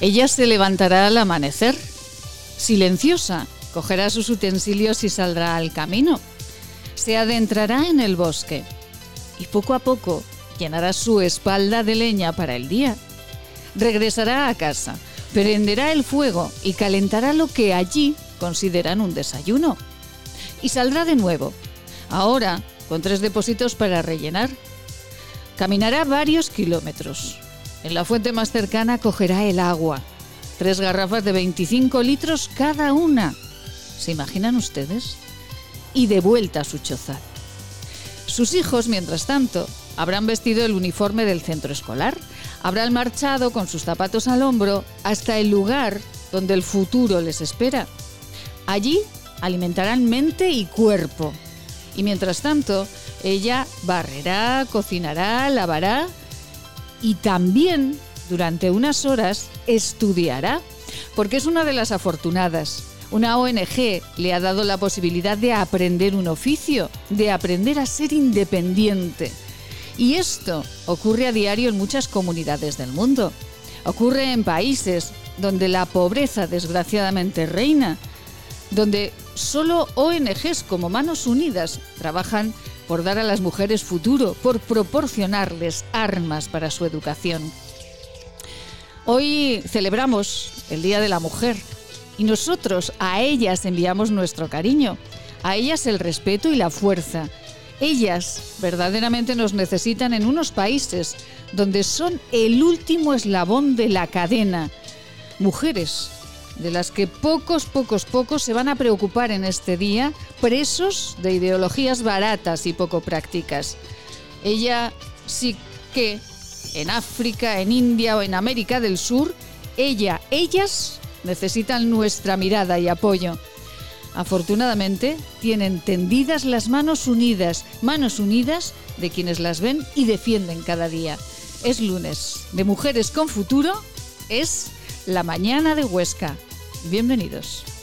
Ella se levantará al amanecer, silenciosa, cogerá sus utensilios y saldrá al camino. Se adentrará en el bosque y poco a poco llenará su espalda de leña para el día. Regresará a casa, prenderá el fuego y calentará lo que allí consideran un desayuno. Y saldrá de nuevo, ahora con tres depósitos para rellenar. Caminará varios kilómetros. En la fuente más cercana cogerá el agua. Tres garrafas de 25 litros cada una. ¿Se imaginan ustedes? Y de vuelta a su choza. Sus hijos, mientras tanto, habrán vestido el uniforme del centro escolar, habrán marchado con sus zapatos al hombro hasta el lugar donde el futuro les espera. Allí alimentarán mente y cuerpo. Y mientras tanto, ella barrerá, cocinará, lavará y también durante unas horas estudiará, porque es una de las afortunadas. Una ONG le ha dado la posibilidad de aprender un oficio, de aprender a ser independiente. Y esto ocurre a diario en muchas comunidades del mundo. Ocurre en países donde la pobreza desgraciadamente reina, donde solo ONGs como Manos Unidas trabajan por dar a las mujeres futuro, por proporcionarles armas para su educación. Hoy celebramos el Día de la Mujer y nosotros a ellas enviamos nuestro cariño, a ellas el respeto y la fuerza. Ellas verdaderamente nos necesitan en unos países donde son el último eslabón de la cadena. Mujeres de las que pocos, pocos, pocos se van a preocupar en este día, presos de ideologías baratas y poco prácticas. Ella sí que en África, en India o en América del Sur, ella, ellas necesitan nuestra mirada y apoyo. Afortunadamente, tienen tendidas las manos unidas, manos unidas de quienes las ven y defienden cada día. Es lunes de Mujeres con Futuro, es la mañana de Huesca. Bienvenidos.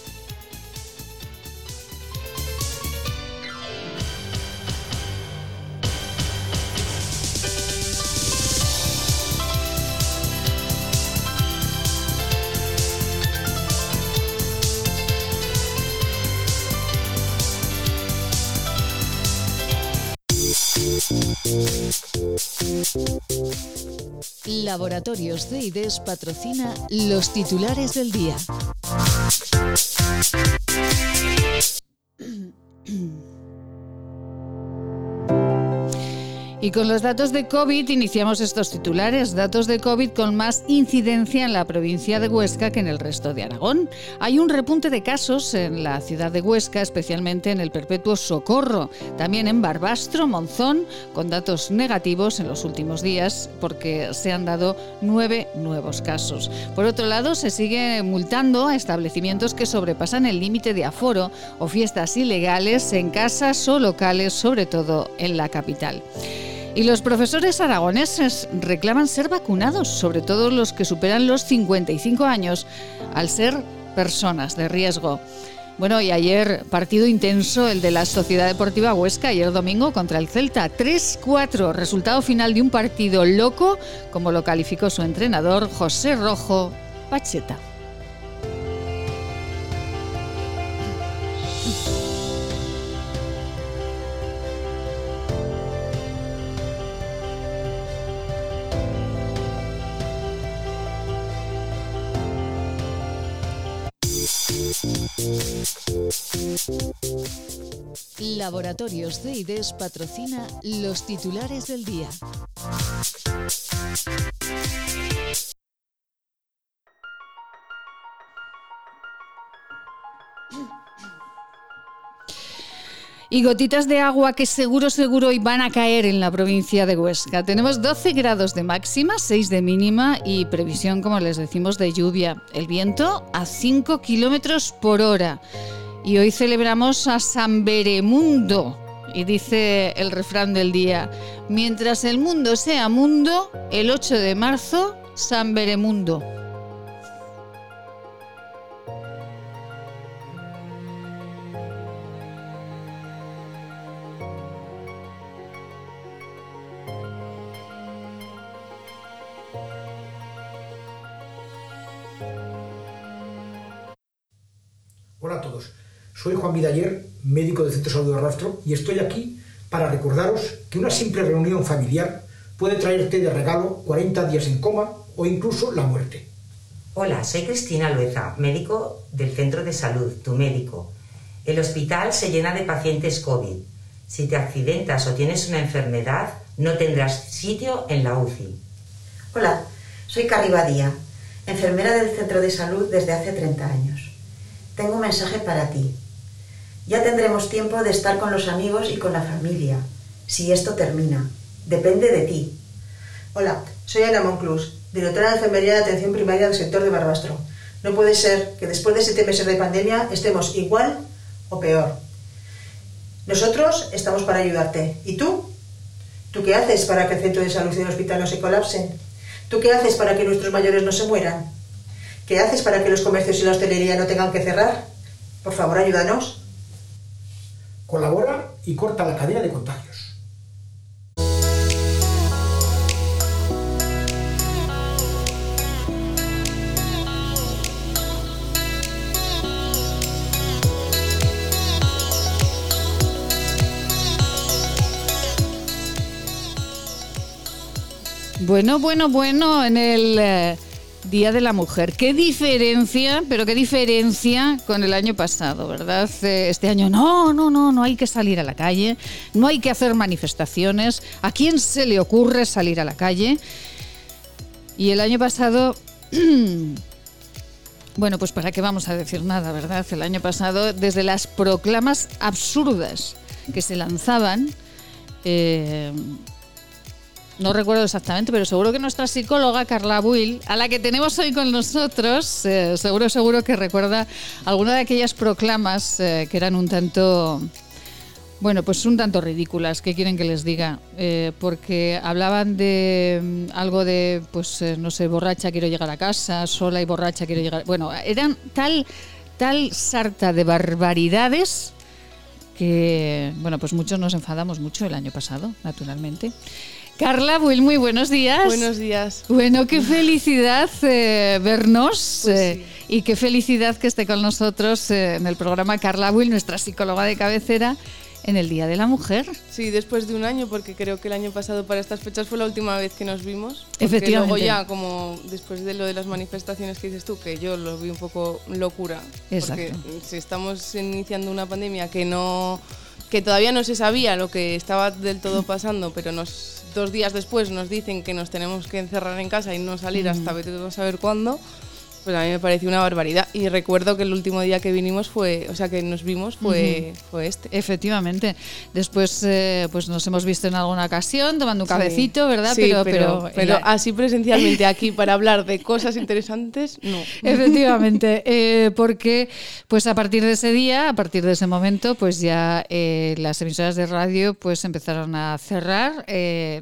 Laboratorios CIDES patrocina los titulares del día. Y con los datos de COVID iniciamos estos titulares, datos de COVID con más incidencia en la provincia de Huesca que en el resto de Aragón. Hay un repunte de casos en la ciudad de Huesca, especialmente en el Perpetuo Socorro, también en Barbastro, Monzón, con datos negativos en los últimos días porque se han dado nueve nuevos casos. Por otro lado, se sigue multando a establecimientos que sobrepasan el límite de aforo o fiestas ilegales en casas o locales, sobre todo en la capital. Y los profesores aragoneses reclaman ser vacunados, sobre todo los que superan los 55 años, al ser personas de riesgo. Bueno, y ayer partido intenso el de la Sociedad Deportiva Huesca, ayer domingo contra el Celta. 3-4, resultado final de un partido loco, como lo calificó su entrenador José Rojo Pacheta. Laboratorios CIDES patrocina los titulares del día. Y gotitas de agua que seguro, seguro hoy van a caer en la provincia de Huesca. Tenemos 12 grados de máxima, 6 de mínima y previsión, como les decimos, de lluvia. El viento a 5 kilómetros por hora. Y hoy celebramos a San Beremundo. Y dice el refrán del día, mientras el mundo sea mundo, el 8 de marzo, San Beremundo. Hola a todos, soy Juan Vidaller, médico del Centro de Salud de Rastro, y estoy aquí para recordaros que una simple reunión familiar puede traerte de regalo 40 días en coma o incluso la muerte. Hola, soy Cristina Lueza, médico del Centro de Salud, tu médico. El hospital se llena de pacientes COVID. Si te accidentas o tienes una enfermedad, no tendrás sitio en la UCI. Hola, soy Carri Badía, enfermera del Centro de Salud desde hace 30 años. Tengo un mensaje para ti. Ya tendremos tiempo de estar con los amigos y con la familia, si esto termina. Depende de ti. Hola, soy Ana Monclus, directora de Enfermería de Atención Primaria del sector de Barbastro. No puede ser que después de siete meses de pandemia estemos igual o peor. Nosotros estamos para ayudarte. ¿Y tú? ¿Tú qué haces para que el centro de salud y el hospital no se colapsen? ¿Tú qué haces para que nuestros mayores no se mueran? ¿Qué haces para que los comercios y la hostelería no tengan que cerrar? Por favor, ayúdanos. Colabora y corta la cadena de contagios. Bueno, bueno, bueno, en el eh, Día de la Mujer. ¿Qué diferencia, pero qué diferencia con el año pasado, verdad? Eh, este año no, no, no, no hay que salir a la calle, no hay que hacer manifestaciones. ¿A quién se le ocurre salir a la calle? Y el año pasado... Bueno, pues para qué vamos a decir nada, ¿verdad? El año pasado, desde las proclamas absurdas que se lanzaban, eh, no recuerdo exactamente, pero seguro que nuestra psicóloga Carla Buil, a la que tenemos hoy con nosotros, eh, seguro, seguro que recuerda alguna de aquellas proclamas eh, que eran un tanto, bueno, pues un tanto ridículas, ¿qué quieren que les diga? Eh, porque hablaban de mm, algo de, pues, no sé, borracha quiero llegar a casa, sola y borracha quiero llegar. Bueno, eran tal, tal sarta de barbaridades que, bueno, pues muchos nos enfadamos mucho el año pasado, naturalmente. Carla Will, muy buenos días. Buenos días. Bueno, qué felicidad eh, vernos pues eh, y qué felicidad que esté con nosotros eh, en el programa Carla Will, nuestra psicóloga de cabecera, en el Día de la Mujer. Sí, después de un año, porque creo que el año pasado para estas fechas fue la última vez que nos vimos. Efectivamente. Luego ya, como después de lo de las manifestaciones que dices tú, que yo lo vi un poco locura. Exacto. Porque si estamos iniciando una pandemia que no que todavía no se sabía lo que estaba del todo pasando, pero nos dos días después nos dicen que nos tenemos que encerrar en casa y no salir hasta vete a saber cuándo pues a mí me pareció una barbaridad. Y recuerdo que el último día que vinimos fue, o sea, que nos vimos fue, fue este. Efectivamente. Después, eh, pues nos hemos visto en alguna ocasión tomando un cabecito, ¿verdad? Sí, pero, pero, así presencialmente aquí para hablar de cosas interesantes, no. Efectivamente, eh, porque pues a partir de ese día, a partir de ese momento, pues ya eh, las emisoras de radio pues empezaron a cerrar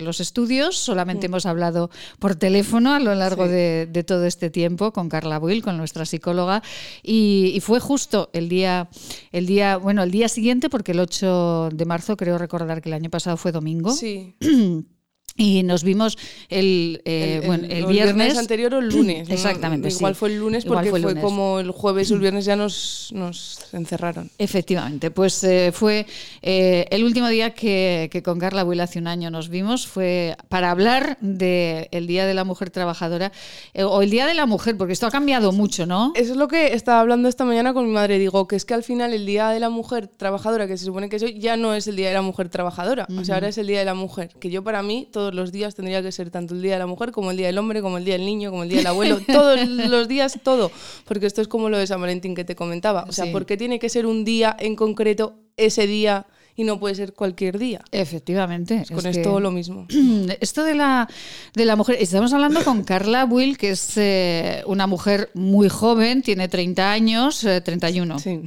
los estudios. Solamente mm. hemos hablado por teléfono a lo largo de, de todo este tiempo con Carla con nuestra psicóloga, y, fue justo el día, el día, bueno, el día siguiente, porque el 8 de marzo creo recordar que el año pasado fue domingo. Sí. Y nos vimos el, eh, bueno, el, viernes. anterior o el lunes. Exactamente. Igual fue el lunes porque fue, como el jueves o el viernes ya nos, nos encerraron. Efectivamente. Pues eh, fue eh, el último día que, que con Carla Buil hace un año nos vimos. Fue para hablar del Día de la Mujer Trabajadora o el Día de la Mujer, porque esto ha cambiado mucho, ¿no? Eso es lo que estaba hablando esta mañana con mi madre. Digo que es que al final el Día de la Mujer Trabajadora, que se supone que es hoy, ya no es el Día de la Mujer Trabajadora. O sea, ahora es el Día de la Mujer. Que yo para mí, todo los días tendría que ser tanto el Día de la Mujer como el Día del Hombre, como el Día del Niño, como el Día del Abuelo, todos los días, todo. Porque esto es como lo de San Valentín que te comentaba. O sea, ¿por qué tiene que ser un día en concreto ese día? Y no puede ser cualquier día. Efectivamente. con esto lo mismo. Esto de la, de la mujer, estamos hablando con Carla Will, que es eh, una mujer muy joven, tiene 30 años, 31. Eh, sí.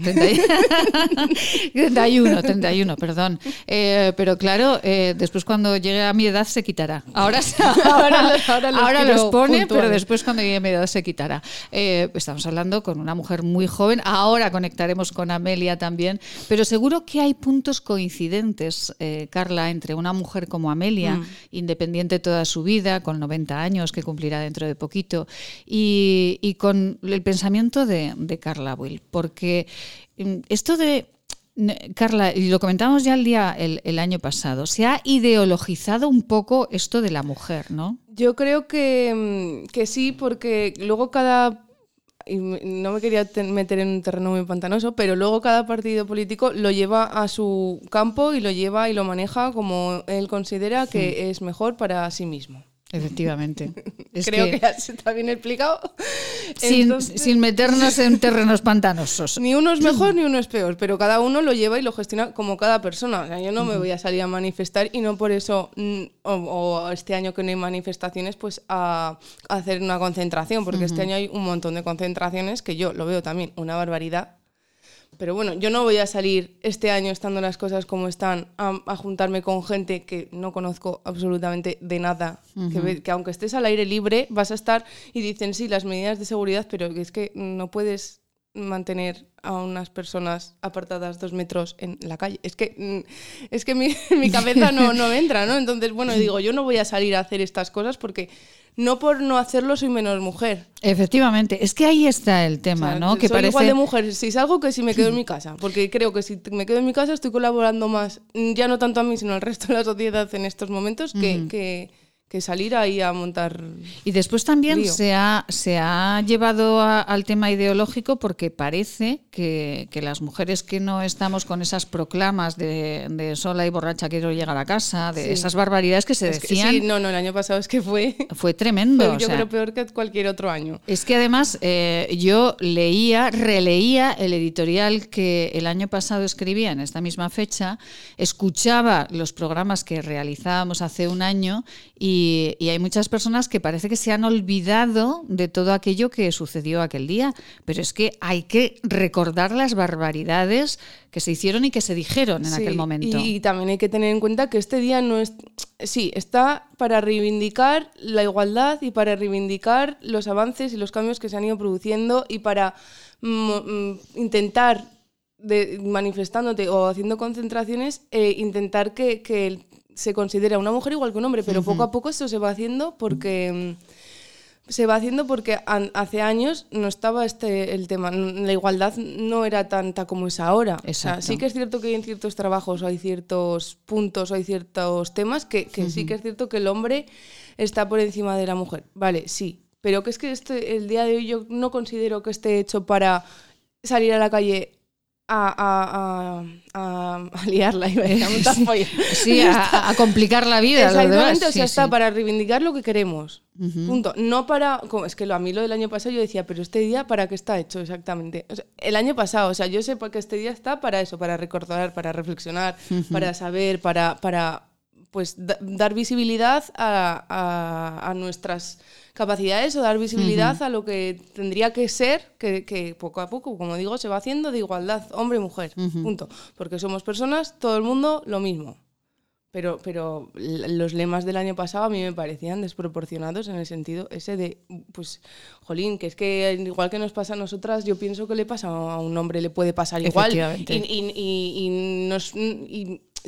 31, 31, perdón. Eh, pero claro, después cuando llegue a mi edad se quitará. Ahora, ahora, ahora, los, pone, pero después cuando llegue a mi edad se quitará. estamos hablando con una mujer muy joven. Ahora conectaremos con Amelia también, pero seguro que hay puntos con coincidentes, eh, Carla, entre una mujer como Amelia, Mm. independiente toda su vida, con 90 años, que cumplirá dentro de poquito, y, y con el pensamiento de, de Carla Will. Porque mm, esto de Carla, y lo comentamos ya el día el, el año pasado, se ha ideologizado un poco esto de la mujer, ¿no? Yo creo que, mm, que sí, porque luego cada. Y no me quería te- meter en un terreno muy pantanoso, pero luego cada partido político lo lleva a su campo y lo lleva y lo maneja como él considera que es mejor para sí mismo. Efectivamente. Es Creo que que, está bien explicado. sin, Entonces- sin meternos en terrenos pantanosos. Ni uno es mejor ni uno es peor, pero cada uno lo lleva y lo gestiona como cada persona. O sea, yo no me voy a salir a manifestar y no por eso, mm, o, o este año que no hay manifestaciones, pues a, a hacer una concentración, porque este año hay un montón de concentraciones que yo lo veo también una barbaridad. Pero bueno, yo no voy a salir este año, estando las cosas como están, a, a juntarme con gente que no conozco absolutamente de nada. que, aunque estés al aire libre, vas a estar y dicen, sí, las medidas de seguridad, pero es que no puedes mantener a unas personas apartadas dos metros en la calle. Es que, mm, es que mi, mi cabeza no, no me entra, ¿no? Entonces, bueno, digo, yo no voy a salir a hacer estas cosas porque no por no hacerlo soy menos mujer. Efectivamente, es que ahí está el O tema, sea, ¿no? Que soy parece igual de mujer si salgo que si me quedo en mi casa, porque creo que si me quedo en mi casa estoy colaborando más, ya no tanto a mí, sino al resto de la sociedad en estos momentos, que, que, que salir ahí a montar... Y después también se ha, se ha llevado a- al tema ideológico porque parece que, que las mujeres que no estamos con esas proclamas de, de sola y borracha quiero llegar a casa, de Sí. esas barbaridades que se Es que- decían, sí, no, no, el año pasado es que fue, fue tremendo. fue o yo sea, creo peor que cualquier otro año. Es que además eh, yo leía, releía el editorial que el año pasado escribía en esta misma fecha, escuchaba los programas que realizábamos hace un año y, y hay muchas personas que parece que se han olvidado de todo aquello que sucedió aquel día, pero es que hay que recordar las barbaridades que se hicieron y que se dijeron en Sí, aquel momento. Y, también hay que tener en cuenta que este día no es. Sí, está para reivindicar la igualdad y para reivindicar los avances y los cambios que se han ido produciendo y para mm, mm, intentar, de, manifestándote o haciendo concentraciones, eh, intentar que, que el- se considere a una mujer igual que un hombre, pero poco a poco esto se va haciendo porque. mm, se va haciendo porque hace años no estaba este el tema, la igualdad no era tanta como es ahora. O sea, Exacto. sí que es cierto que hay en ciertos trabajos hay ciertos puntos hay ciertos temas que, que sí que es cierto que el hombre está por encima de la mujer. Vale, sí, pero que es que este, el día de hoy yo no considero que esté hecho para salir a la calle a, a, a, a- liarla y a. Sí, a, complicar la vida. Exactamente, o sea, Sí, está sí. para reivindicar lo que queremos. Punto. No para. como- es que lo, a mí lo del año pasado yo decía, pero este día, ¿para qué está hecho exactamente? O sea, el año pasado, o sea, yo sé que este día está para eso, para recordar, para reflexionar, para saber, para. para pues da- dar visibilidad a, a- a nuestras capacidades o dar visibilidad a lo que tendría que ser, que, que poco a poco, como digo, se va haciendo de igualdad hombre-mujer. Punto. Porque somos personas, todo el mundo lo mismo. Pero, pero los lemas del año pasado a mí me parecían desproporcionados en el sentido ese de, pues, jolín, que es que igual que nos pasa a nosotras, yo pienso que le pasa a un hombre, le puede pasar igual. Y, y- y- y nos,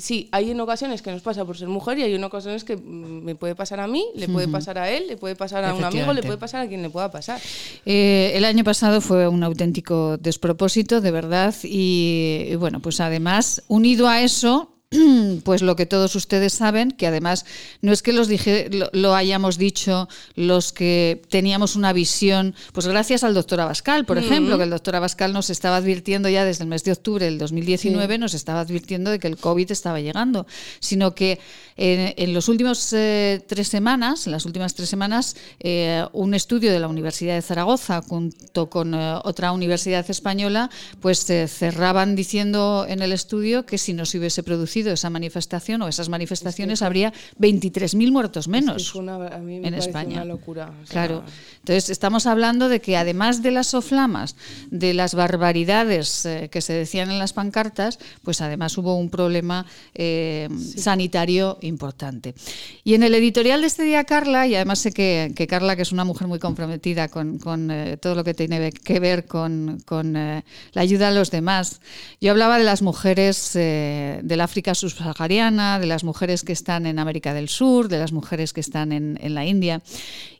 sí, hay en ocasiones que nos pasa por ser mujer y hay en ocasiones que mm, me puede pasar a mí, le puede pasar a él, le puede pasar a un amigo, le puede pasar a quien le pueda pasar. Eh, el año pasado fue un auténtico despropósito, de verdad, y, y bueno, pues además, unido a eso, pues lo que todos ustedes saben, que además no es que los dije, lo, lo hayamos dicho los que teníamos una visión, pues gracias al doctor Abascal, por ejemplo, que el doctor Abascal nos estaba advirtiendo ya desde el mes de octubre del 2019, nos estaba advirtiendo de que el COVID estaba llegando, sino que en, en los últimos eh, tres semanas, en las últimas tres semanas, eh, un estudio de la Universidad de Zaragoza junto con eh, otra universidad española, pues eh, cerraban diciendo en el estudio que si no se hubiese producido producido esa manifestación o esas manifestaciones, habría 23.000 muertos menos en España. Una locura. Claro. Entonces, estamos hablando de que además de las soflamas, de las barbaridades eh, que se decían en las pancartas, pues además hubo un problema eh, sanitario importante. Y en el editorial de este día, Carla, y además sé que, Carla, que es una mujer muy comprometida con, eh, todo lo que tiene que ver con, la ayuda a los demás, yo hablaba de las mujeres del África subsahariana, de las mujeres que están en América del Sur, de las mujeres que están en, en la India.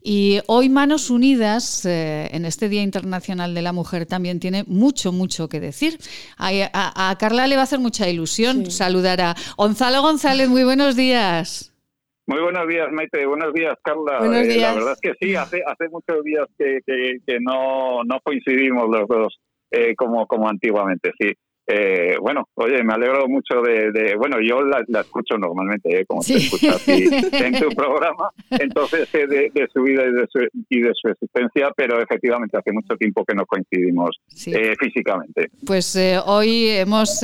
Y hoy Manos Unidas, eh, en este Día Internacional de la Mujer, también tiene mucho, mucho que decir. A, Carla le va a hacer mucha ilusión saludar a Gonzalo González. Muy buenos días. Muy buenos días, Maite. Buenos días, Carla. Buenos días. Eh, la verdad es que sí, hace, hace muchos días que, que, no, no coincidimos los dos eh, como, como antiguamente, sí. Eh, bueno, oye, me alegro mucho de, bueno, yo la, escucho normalmente, ¿eh? como te escuchas en tu programa, entonces eh, de, su vida y de su, y de su existencia, pero efectivamente hace mucho tiempo que no coincidimos físicamente. Pues hoy hemos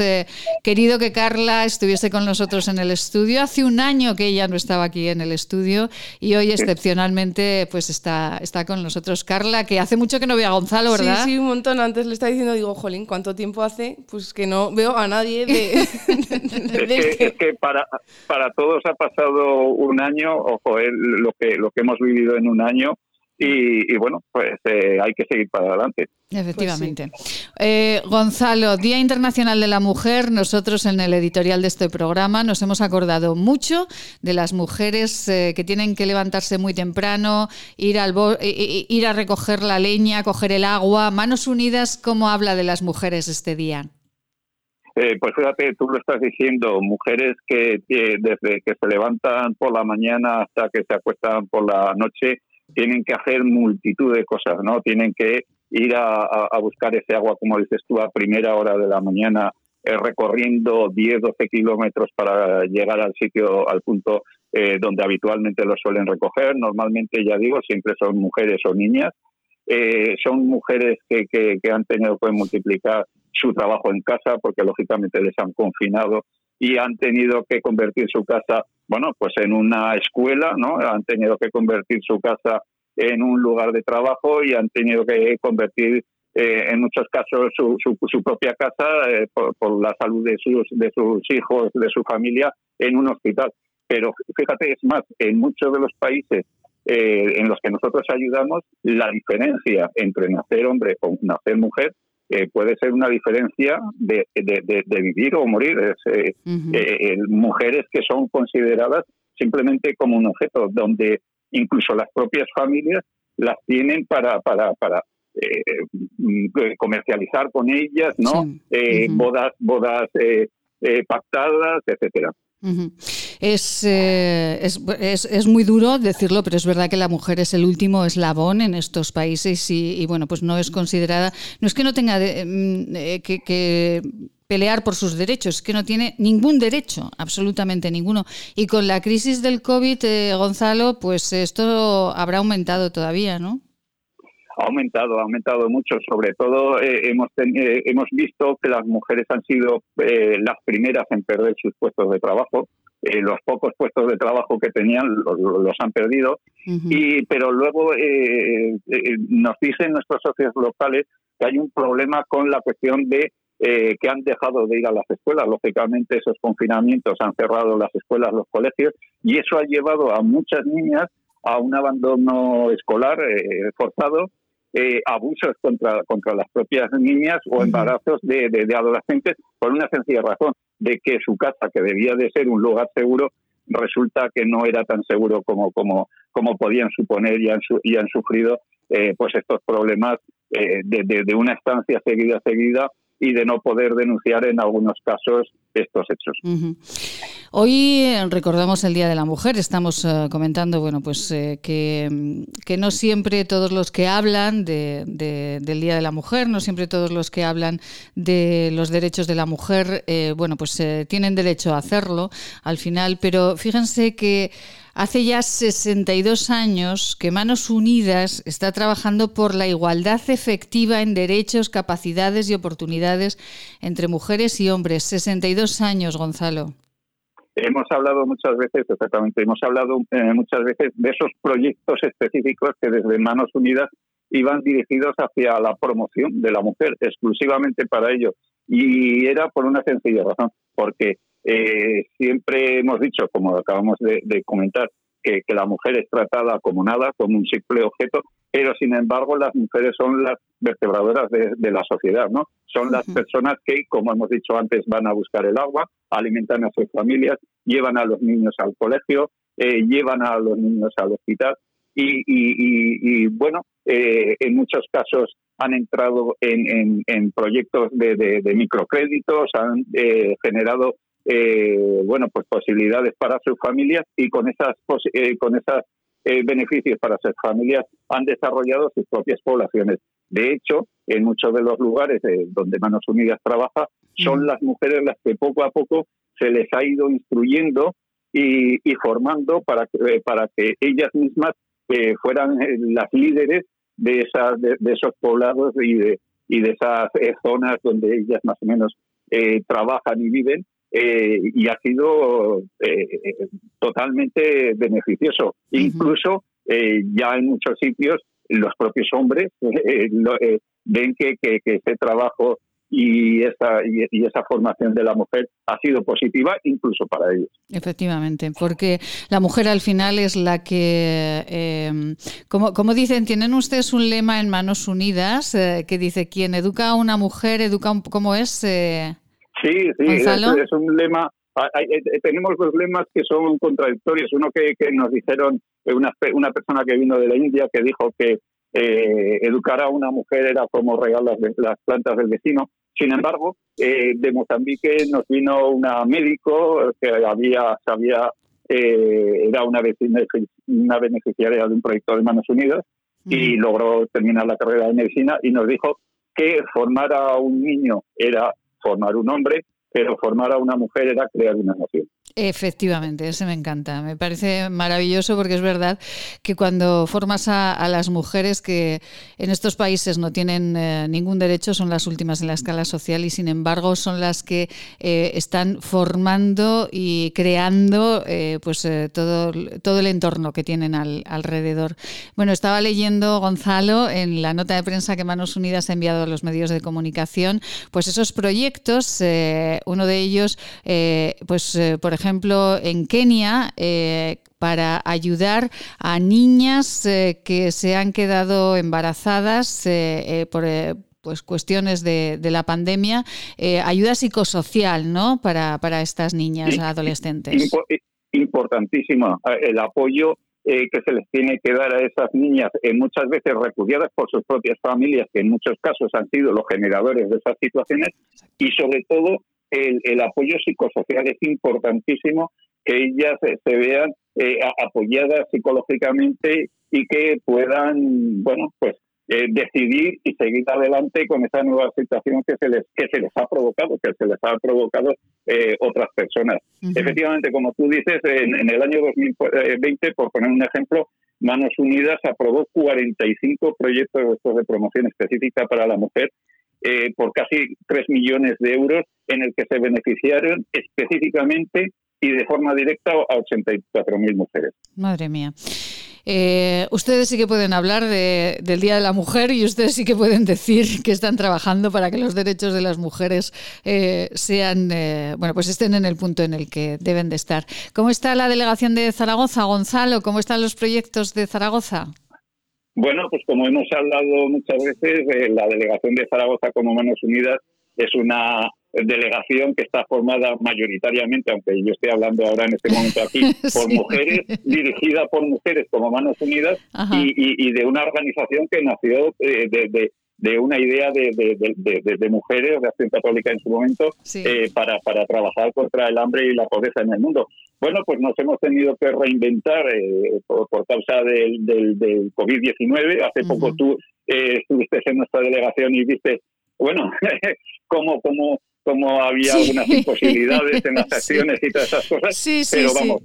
querido que Carla estuviese con nosotros en el estudio. Hace un año que ella no estaba aquí en el estudio y hoy excepcionalmente pues está, está con nosotros Carla, que hace mucho que no veo a Gonzalo, ¿verdad? Sí, sí, un montón. Antes le estaba diciendo, digo, jolín, ¿cuánto tiempo hace? Pues que no veo a nadie de... es, que, para, para todos ha pasado un año, ojo, lo, que, lo que hemos vivido en un año y, bueno, pues eh, hay que seguir para adelante. Efectivamente. Eh, Gonzalo, Día Internacional de la Mujer, nosotros en el editorial de este programa nos hemos acordado mucho de las mujeres eh, que tienen que levantarse muy temprano, ir, al ir a recoger la leña, coger el agua. Manos Unidas, ¿cómo habla de las mujeres este día? Eh, pues fíjate, tú lo estás diciendo, mujeres que, desde que se levantan por la mañana hasta que se acuestan por la noche tienen que hacer multitud de cosas, ¿no? Tienen que ir a, buscar ese agua, como dices tú, a primera hora de la mañana, eh, recorriendo 10, 12 kilómetros para llegar al sitio, al punto eh, donde habitualmente lo suelen recoger. Normalmente, ya digo, siempre son mujeres o niñas. son mujeres que, que han tenido que multiplicar su trabajo en casa porque lógicamente les han confinado y han tenido que convertir su casa, bueno, pues en una escuela, ¿no? Han tenido que convertir su casa en un lugar de trabajo y han tenido que convertir eh, en muchos casos su, su, propia casa eh, por, la salud de sus, de sus hijos, de su familia, en un hospital. Pero fíjate, es más, en muchos de los países eh, en los que nosotros ayudamos, la diferencia entre nacer hombre o nacer mujer eh, puede ser una diferencia de, de, vivir o morir. Eh, eh, mujeres que son consideradas simplemente como un objeto, donde incluso las propias familias las tienen para, para, para comercializar con ellas, ¿no? Bodas, bodas pactadas, etcétera. Eh, es, es, es, muy duro decirlo, pero es verdad que la mujer es el último eslabón en estos países y, bueno, pues no es considerada, no es que no tenga mm, eh, que, pelear por sus derechos, es que no tiene ningún derecho, absolutamente ninguno. Y con la crisis del COVID, eh, Gonzalo, pues esto habrá aumentado todavía, ¿no? ha aumentado, ha aumentado mucho. Sobre todo hemos, hemos visto que las mujeres han sido las primeras en perder sus puestos de trabajo. Eh, los pocos puestos de trabajo que tenían los, han perdido, y pero luego eh, eh, nos dicen nuestros socios locales que hay un problema con la cuestión de que han dejado de ir a las escuelas. Lógicamente esos confinamientos han cerrado las escuelas, los colegios, y eso ha llevado a muchas niñas a un abandono escolar forzado abusos contra, contra las propias niñas o embarazos de, adolescentes por una sencilla razón de que su casa, que debía de ser un lugar seguro, resulta que no era tan seguro como, como, como podían suponer y han, y han sufrido eh, pues estos problemas eh, de, de, una estancia seguida seguida y de no poder denunciar en algunos casos estos hechos. Hoy eh, recordamos el Día de la Mujer. Estamos eh, comentando, bueno, pues eh, que, que, no siempre todos los que hablan de, del Día de la Mujer, no siempre todos los que hablan de los derechos de la mujer, bueno, pues tienen derecho a hacerlo al final. Pero fíjense que Hace ya 62 años que Manos Unidas está trabajando por la igualdad efectiva en derechos, capacidades y oportunidades entre mujeres y hombres. 62 años, Gonzalo. Hemos hablado muchas veces, exactamente, hemos hablado eh, muchas veces de esos proyectos específicos que desde Manos Unidas iban dirigidos hacia la promoción de la mujer, exclusivamente para ello. Y era por una sencilla razón, porque eh, siempre hemos dicho, como acabamos de, comentar, que, la mujer es tratada como nada, como un simple objeto, pero sin embargo las mujeres son las vertebradoras de, la sociedad, ¿no? Son las personas que, como hemos dicho antes, van a buscar el agua, alimentan a sus familias, llevan a los niños al colegio, eh, llevan a los niños al hospital y, bueno, eh, en muchos casos han entrado en, proyectos de, microcréditos, han eh, generado bueno pues posibilidades para sus familias y con esas con esas beneficios para sus familias han desarrollado sus propias poblaciones. De hecho, en muchos de los lugares donde Manos Unidas trabaja, son las mujeres las que poco a poco se les ha ido instruyendo y, formando para que, para que ellas mismas eh, fueran eh, las líderes de, esas, de, esos poblados y de, y de esas eh, zonas donde ellas más o menos trabajan y viven. Y ha sido totalmente beneficioso. Incluso ya en muchos sitios los propios hombres ven que, que, que ese trabajo y esa, y, esa formación de la mujer ha sido positiva incluso para ellos. Efectivamente, porque la mujer al final es la que, eh, como, como dicen, tienen ustedes un lema en Manos Unidas eh, que dice, quien educa a una mujer, educa un, ¿cómo es? Eh, sí, sí, es, un lema tenemos dos lemas que son contradictorios. Uno que, que nos dijeron una, una persona que vino de la India que dijo que eh, educar a una mujer era como regalar las, plantas del vecino. Sin embargo, eh, de Mozambique nos vino una médico que había, sabía, eh, era una, vecina, una beneficiaria de un proyecto de Manos Unidas y logró terminar la carrera de medicina y nos dijo que formar a un niño era formar un hombre, pero formar a una mujer era crear una nación. Efectivamente, ese me encanta. Me parece maravilloso porque es verdad que cuando formas a, las mujeres que en estos países no tienen eh, ningún derecho, son las últimas en la escala social y sin embargo son las que eh, están formando y creando eh, pues todo, todo el entorno que tienen alrededor. Bueno, estaba leyendo Gonzalo en la nota de prensa que Manos Unidas ha enviado a los medios de comunicación, pues esos proyectos, uno de ellos, pues por ejemplo, en Kenia, eh, para ayudar a niñas eh, que se han quedado embarazadas eh, por pues cuestiones de, la pandemia, ayuda psicosocial, ¿no? Para, para estas niñas adolescentes. Importantísimo el apoyo que se les tiene que dar a esas niñas, muchas veces refugiadas por sus propias familias, que en muchos casos han sido los generadores de esas situaciones, y sobre todo el, apoyo psicosocial es importantísimo que ellas se vean eh, apoyadas psicológicamente y que puedan, bueno, pues eh, decidir y seguir adelante con esa nueva situación que se les que se les ha provocado, que se les ha provocado eh, otras personas. Efectivamente, como tú dices, en, el año 2020, por poner un ejemplo, Manos Unidas aprobó 45 proyectos de promoción específica para la mujer eh, por casi 3 millones de euros en el que se beneficiaron específicamente y de forma directa a 84.000 mujeres. Madre mía. Eh, ustedes sí que pueden hablar del Día de la Mujer y ustedes sí que pueden decir que están trabajando para que los derechos de las mujeres eh, sean, bueno, pues estén en el punto en el que deben de estar. ¿Cómo está la delegación de Zaragoza, Gonzalo? ¿Cómo están los proyectos de Zaragoza? Bueno, pues como hemos hablado muchas veces, eh, la delegación de Zaragoza como Manos Unidas es una delegación que está formada mayoritariamente, aunque yo estoy hablando ahora en este momento aquí, por mujeres, dirigida por mujeres como Manos Unidas y, de una organización que nació eh, de, de una idea de, de, de, mujeres de acción católica en su momento eh, para, para trabajar contra el hambre y la pobreza en el mundo. Bueno, pues nos hemos tenido que reinventar eh, por, causa del, del, COVID-19. Hace poco tú eh, estuviste en nuestra delegación y viste, bueno, cómo, cómo, cómo había algunas imposibilidades en las acciones y todas esas cosas. pero vamos,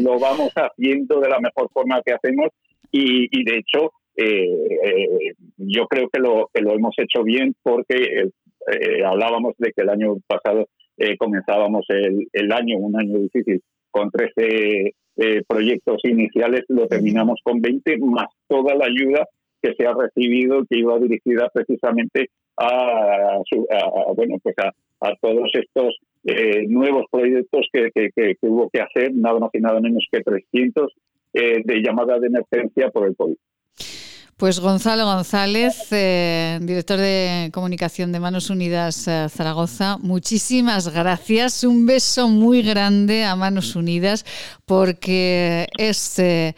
lo vamos haciendo de la mejor forma que hacemos y, y de hecho eh, eh, yo creo que lo, que lo hemos hecho bien porque eh, hablábamos de que el año pasado eh, comenzábamos el, el, año, un año difícil, con 13 eh, proyectos iniciales, lo terminamos con 20, más toda la ayuda que se ha recibido, que iba dirigida precisamente a, bueno, pues a, todos estos eh, nuevos proyectos que, que, hubo que hacer, nada más y nada menos que 300 de llamada de emergencia por el COVID. Pues Gonzalo González, eh, director de comunicación de Manos Unidas eh, Zaragoza, muchísimas gracias. Un beso muy grande a Manos Unidas porque es... Eh,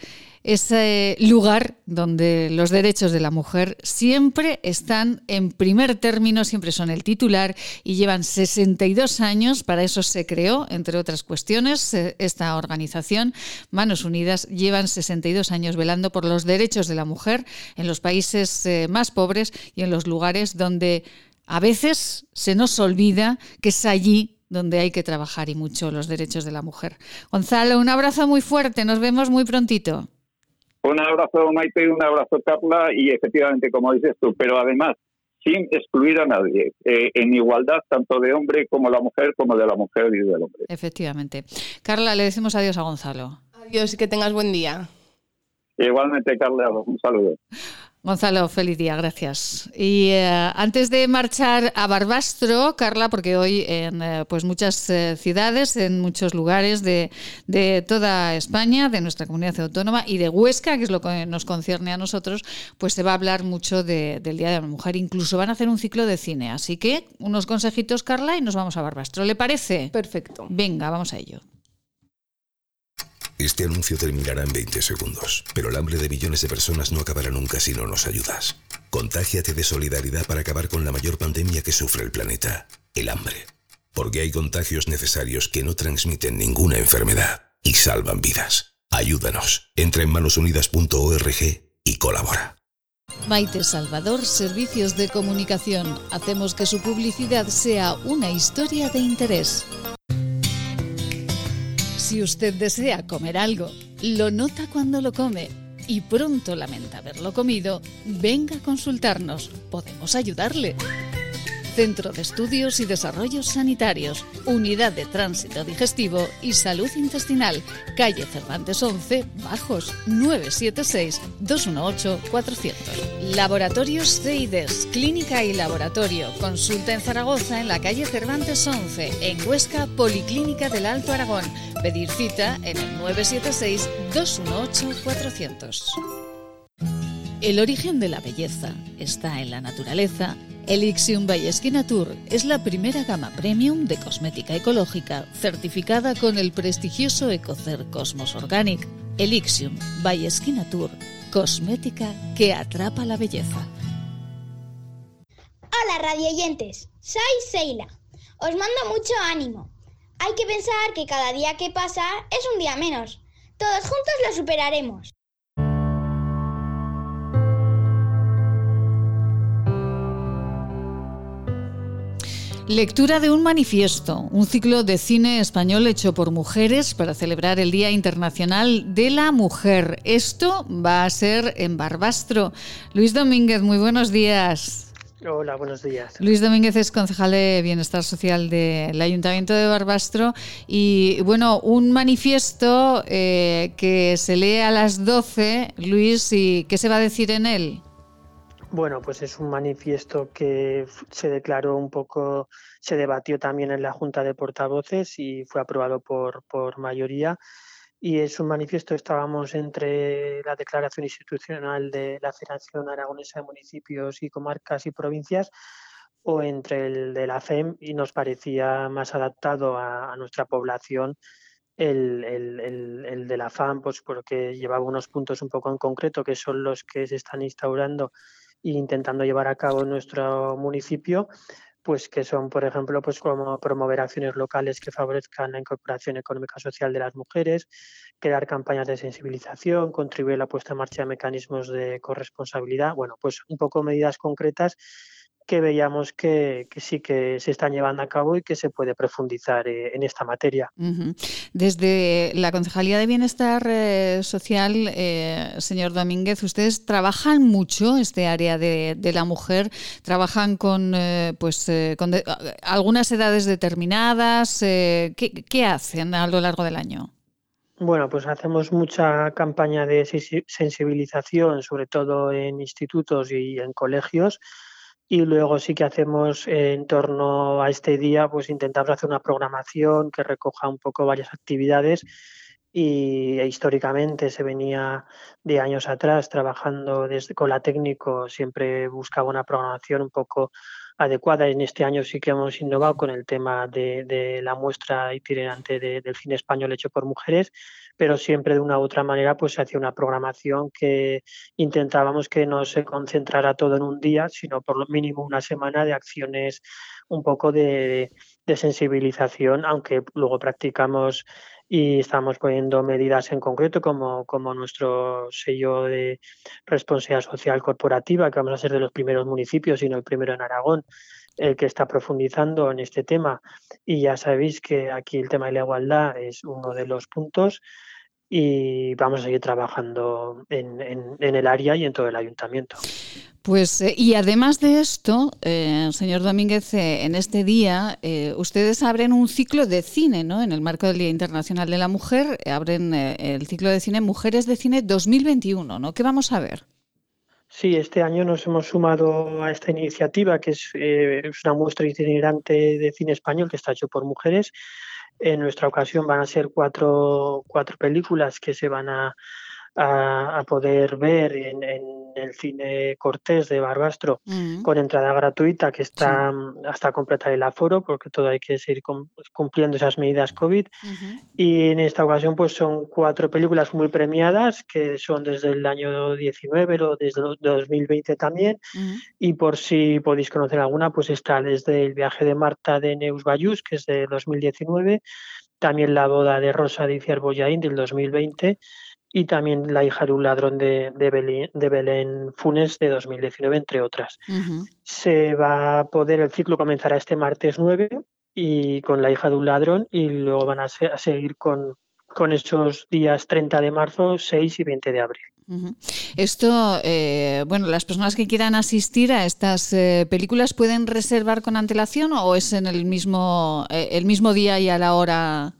ese lugar donde los derechos de la mujer siempre están en primer término, siempre son el titular y llevan 62 años, para eso se creó, entre otras cuestiones, eh, esta organización, Manos Unidas, llevan 62 años velando por los derechos de la mujer en los países eh, más pobres y en los lugares donde a veces se nos olvida que es allí donde hay que trabajar y mucho los derechos de la mujer. Gonzalo, un abrazo muy fuerte, nos vemos muy prontito. Un abrazo, Maite, un abrazo, Carla, y efectivamente, como dices tú, pero además, sin excluir a nadie, eh, en igualdad tanto de hombre como la mujer, como de la mujer y del hombre. Efectivamente. Carla, le decimos adiós a Gonzalo. Adiós y que tengas buen día. Igualmente, Carla, un saludo. Gonzalo, feliz día, gracias. Y eh, antes de marchar a Barbastro, Carla, porque hoy en eh, pues muchas eh, ciudades, en muchos lugares de, toda España, de nuestra comunidad autónoma y de Huesca, que es lo que nos concierne a nosotros, pues se va a hablar mucho del Día de la Mujer. Incluso van a hacer un ciclo de cine. Así que unos consejitos, Carla, y nos vamos a Barbastro. ¿Le parece? Perfecto. Venga, vamos a ello. Este anuncio terminará en 20 segundos, pero el hambre de millones de personas no acabará nunca si no nos ayudas. Contágiate de solidaridad para acabar con la mayor pandemia que sufre el planeta, el hambre. Porque hay contagios necesarios que no transmiten ninguna enfermedad y salvan vidas. Ayúdanos. Entra en manosunidas.org y colabora. Maite Salvador, Servicios de Comunicación. Hacemos que su publicidad sea una historia de interés. Si usted desea comer algo, lo nota cuando lo come y pronto lamenta haberlo comido, venga a consultarnos. Podemos ayudarle. Centro de Estudios y Desarrollos Sanitarios, Unidad de Tránsito Digestivo y Salud Intestinal, calle Cervantes 11, Bajos, 976-218-400. Laboratorios CIDES, Clínica y Laboratorio, consulta en Zaragoza en la calle Cervantes 11, en Huesca, Policlínica del Alto Aragón. Pedir cita en el 976-218-400. El origen de la belleza está en la naturaleza Elixium by Tour es la primera gama premium de cosmética ecológica certificada con el prestigioso Ecocer Cosmos Organic. Elixium by Tour, cosmética que atrapa la belleza. Hola radioyentes, soy Seila. Os mando mucho ánimo. Hay que pensar que cada día que pasa es un día menos. Todos juntos lo superaremos. Lectura de un manifiesto, un ciclo de cine español hecho por mujeres para celebrar el Día Internacional de la Mujer. Esto va a ser en Barbastro. Luis Domínguez, muy buenos días. Hola, buenos días. Luis Domínguez es concejal de Bienestar Social del Ayuntamiento de Barbastro y bueno, un manifiesto eh, que se lee a las 12, Luis, ¿y qué se va a decir en él? Bueno, pues es un manifiesto que se declaró un poco, se debatió también en la Junta de Portavoces y fue aprobado por, por mayoría. Y es un manifiesto, estábamos entre la declaración institucional de la Federación Aragonesa de Municipios y Comarcas y Provincias o entre el de la FEM y nos parecía más adaptado a, nuestra población el, el, el, el, de la FAM, pues porque llevaba unos puntos un poco en concreto que son los que se están instaurando e intentando llevar a cabo en nuestro municipio, pues que son, por ejemplo, pues como promover acciones locales que favorezcan la incorporación económica social de las mujeres, crear campañas de sensibilización, contribuir a la puesta en marcha de mecanismos de corresponsabilidad, bueno, pues un poco medidas concretas que veíamos que, sí que se están llevando a cabo y que se puede profundizar eh, en esta materia. Desde la Concejalía de Bienestar eh, Social, eh, señor Domínguez, ustedes trabajan mucho este área de, la mujer, trabajan con, pues, con algunas edades determinadas. ¿qué, hacen a lo largo del año? Bueno, pues hacemos mucha campaña de sensibilización, sobre todo en institutos y en colegios, y luego sí que hacemos en torno a este día, pues intentamos hacer una programación que recoja un poco varias actividades. Y e históricamente se venía de años atrás trabajando con la técnico, siempre buscaba una programación un poco adecuada. En este año sí que hemos innovado con el tema de, la muestra itinerante del cine español hecho por mujeres, pero siempre de una u otra manera pues se hacía una programación que intentábamos que no se concentrara todo en un día, sino por lo mínimo una semana de acciones un poco de, de sensibilización, aunque luego practicamos y estamos poniendo medidas en concreto como, como nuestro sello de responsabilidad social corporativa, que vamos a ser de los primeros municipios, sino el primero en Aragón, el que está profundizando en este tema. Y ya sabéis que aquí el tema de la igualdad es uno de los puntos y vamos a seguir trabajando en, el área y en todo el ayuntamiento. Pues eh, y además de esto, eh, señor Domínguez, eh, en este día ustedes abren un ciclo de cine, ¿no? En el marco del Día Internacional de la Mujer, abren el ciclo de cine Mujeres de Cine 2021, ¿no? ¿Qué vamos a ver? Sí, este año nos hemos sumado a esta iniciativa, que es, es una muestra itinerante de cine español que está hecho por mujeres en nuestra ocasión van a ser cuatro, cuatro películas que se van a, a, poder ver en, el cine Cortés de Barbastro mm. con entrada gratuita que está hasta completar el aforo porque todo hay que seguir cumpliendo esas medidas COVID. Y en esta ocasión pues son cuatro películas muy premiadas que son desde el año 19 o desde 2020 también. Y por si podéis conocer alguna pues está desde el viaje de Marta de Neus Bayús que es de 2019 también la boda de Rosa de Boyaín del 2020 y también La hija de un ladrón de, de, Belén, Funes de 2019, entre otras. Se va a poder, el ciclo comenzará este martes 9 y con La hija de un ladrón y luego van a, seguir con, con estos días 30 de marzo, 6 y 20 de abril. Esto, eh, bueno, las personas que quieran asistir a estas eh, películas pueden reservar con antelación o es en el mismo, eh, el mismo día y a la hora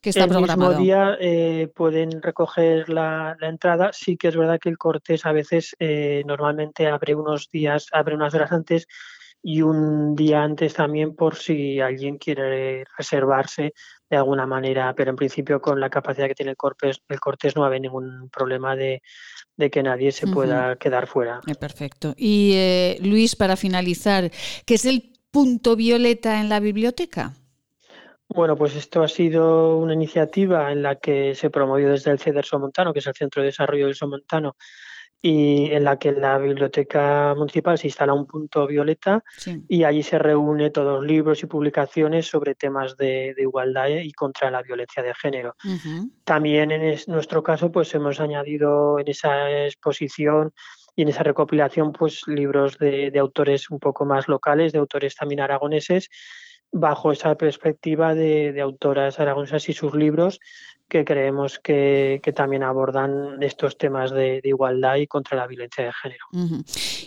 que está el mismo día eh, pueden recoger la, entrada. Sí que es verdad que el Cortés a veces eh, normalmente abre unos días, abre unas horas antes y un día antes también por si alguien quiere reservarse de alguna manera, pero en principio con la capacidad que tiene el Cortés, el Cortés no va a haber ningún problema de, que nadie se pueda quedar fuera. Eh, perfecto. Y Luis, para finalizar, ¿qué es el punto violeta en la biblioteca? Bueno, pues esto ha sido una iniciativa en la que se promovió desde el CEDER Somontano, que es el Centro de Desarrollo del Somontano, y en la que en la biblioteca municipal se instala un punto violeta y allí se reúne todos los libros y publicaciones sobre temas de, igualdad y contra la violencia de género. También en nuestro caso, pues hemos añadido en esa exposición y en esa recopilación, pues libros de autores un poco más locales, de autores también aragoneses bajo esa perspectiva de, de autoras aragonesas y sus libros que creemos que, también abordan estos temas de, igualdad y contra la violencia de género.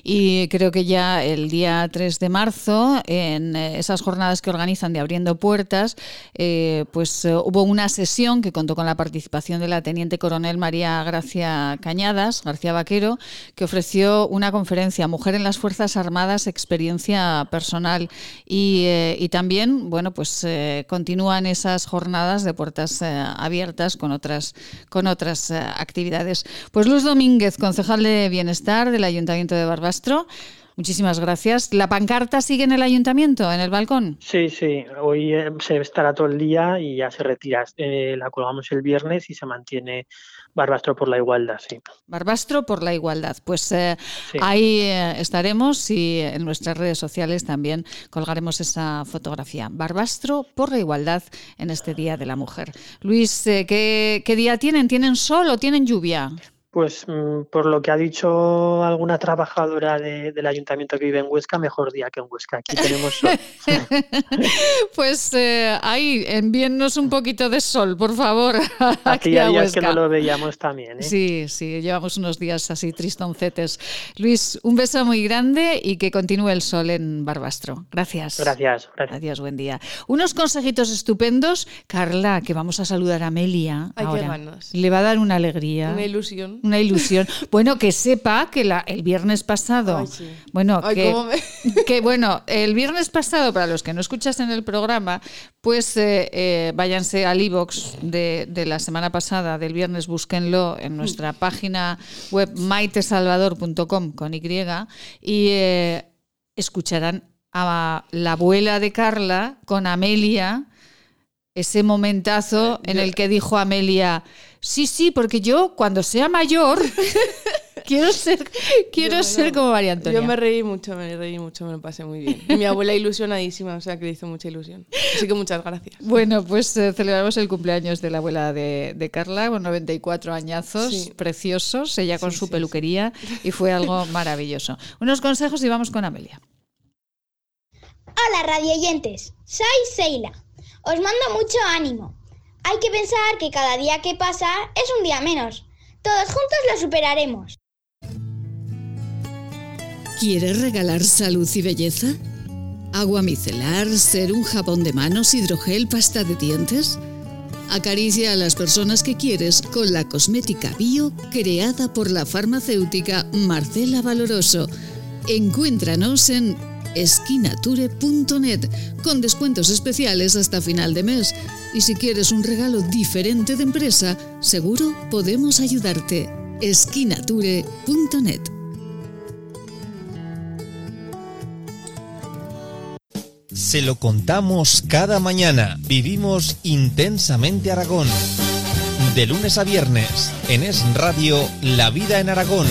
Y creo que ya el día 3 de marzo, en eh, esas jornadas que organizan de Abriendo Puertas, eh, pues eh, hubo una sesión que contó con la participación de la Teniente Coronel María Gracia Cañadas, García Vaquero, que ofreció una conferencia Mujer en las Fuerzas Armadas, experiencia personal. Y, y también, bueno, pues continúan esas jornadas de puertas abiertas con otras, con otras eh, actividades. Pues Luz Domínguez, concejal de Bienestar del Ayuntamiento de Barbastro. Muchísimas gracias. ¿La pancarta sigue en el ayuntamiento, en el balcón? Sí, sí. Hoy eh, se estará todo el día y ya se retira. Eh, la colgamos el viernes y se mantiene Barbastro por la igualdad, sí. Barbastro por la igualdad. Pues eh, ahí estaremos y en nuestras redes sociales también colgaremos esa fotografía. Barbastro por la igualdad en este Día de la Mujer. Luis, ¿qué, qué día tienen? ¿Tienen sol o tienen lluvia? Pues mm, por lo que ha dicho alguna trabajadora de- del ayuntamiento que vive en Huesca, mejor día que en Huesca. Aquí tenemos sol. Pues eh, ahí, envíennos un poquito de sol, por favor. Aquí Hacía a días que no lo veíamos también. ¿eh? Sí, sí, llevamos unos días así tristoncetes. Luis, un beso muy grande y que continúe el sol en Barbastro. Gracias. Gracias, gracias. Adiós, buen día. Unos consejitos estupendos. Carla, que vamos a saludar a Amelia. Ay, qué ahora. Le va a dar una alegría. Una ilusión. Una ilusión. Bueno, que sepa que la- el viernes pasado. Ay, sí. Bueno, Ay, que, cómo me- que bueno, el viernes pasado, para los que no escuchasen el programa, pues eh, eh, váyanse al iBox de, de la semana pasada, del viernes, búsquenlo en nuestra página web maitesalvador.com con Y y eh, escucharán a la abuela de Carla con Amelia ese momentazo en el que dijo Amelia, sí, sí, porque yo cuando sea mayor quiero ser, quiero Yo ser no. como María Antonia. Yo me reí mucho, me reí mucho, me lo pasé muy bien. Y mi abuela ilusionadísima, o sea que le hizo mucha ilusión. Así que muchas gracias. Bueno, pues eh, celebramos el cumpleaños de la abuela de, de Carla, con 94 añazos, Sí. preciosos, ella con Sí, su sí, peluquería, y fue algo maravilloso. Unos consejos y vamos con Amelia. Hola radioyentes, soy Seila. Os mando mucho ánimo. Hay que pensar que cada día que pasa es un día menos. Todos juntos lo superaremos. ¿Quieres regalar salud y belleza? ¿Agua micelar, ser un jabón de manos, hidrogel, pasta de dientes? Acaricia a las personas que quieres con la cosmética bio creada por la farmacéutica Marcela Valoroso. Encuéntranos en esquinature.net con descuentos especiales hasta final de mes. Y si quieres un regalo diferente de empresa, seguro podemos ayudarte. esquinature.net Se lo contamos cada mañana. Vivimos intensamente Aragón. De lunes a viernes, en Es Radio, La Vida en Aragón,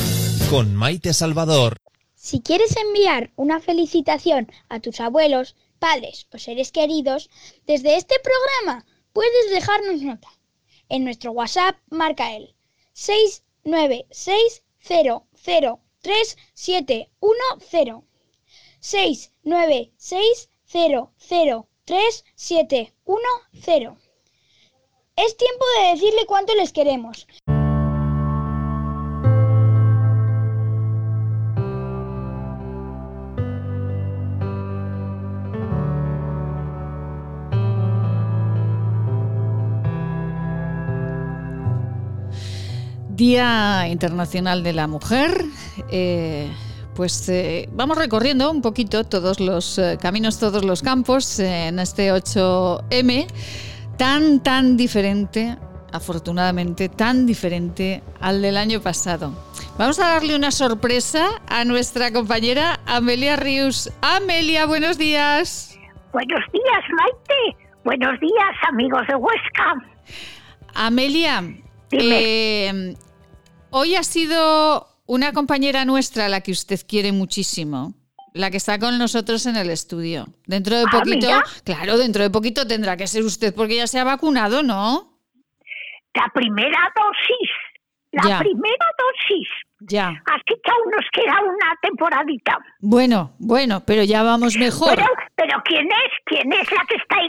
con Maite Salvador. Si quieres enviar una felicitación a tus abuelos, padres o seres queridos, desde este programa puedes dejarnos nota. En nuestro WhatsApp marca el 696003710. 696003710. Es tiempo de decirle cuánto les queremos. Día Internacional de la Mujer. eh, pues eh, vamos recorriendo un poquito todos los eh, caminos, todos los campos en este 8M, tan, tan diferente, afortunadamente, tan diferente al del año pasado. Vamos a darle una sorpresa a nuestra compañera Amelia Rius. Amelia, buenos días. Buenos días, Maite. Buenos días, amigos de Huesca. Amelia, eh, hoy ha sido una compañera nuestra la que usted quiere muchísimo. La que está con nosotros en el estudio. Dentro de Ah, poquito, claro, dentro de poquito tendrá que ser usted porque ya se ha vacunado, ¿no? La primera dosis. La Ya. primera dosis. Ya. Así que aún nos queda una temporadita. Bueno, bueno, pero ya vamos mejor. Bueno, pero ¿quién es? ¿Quién es la que está ahí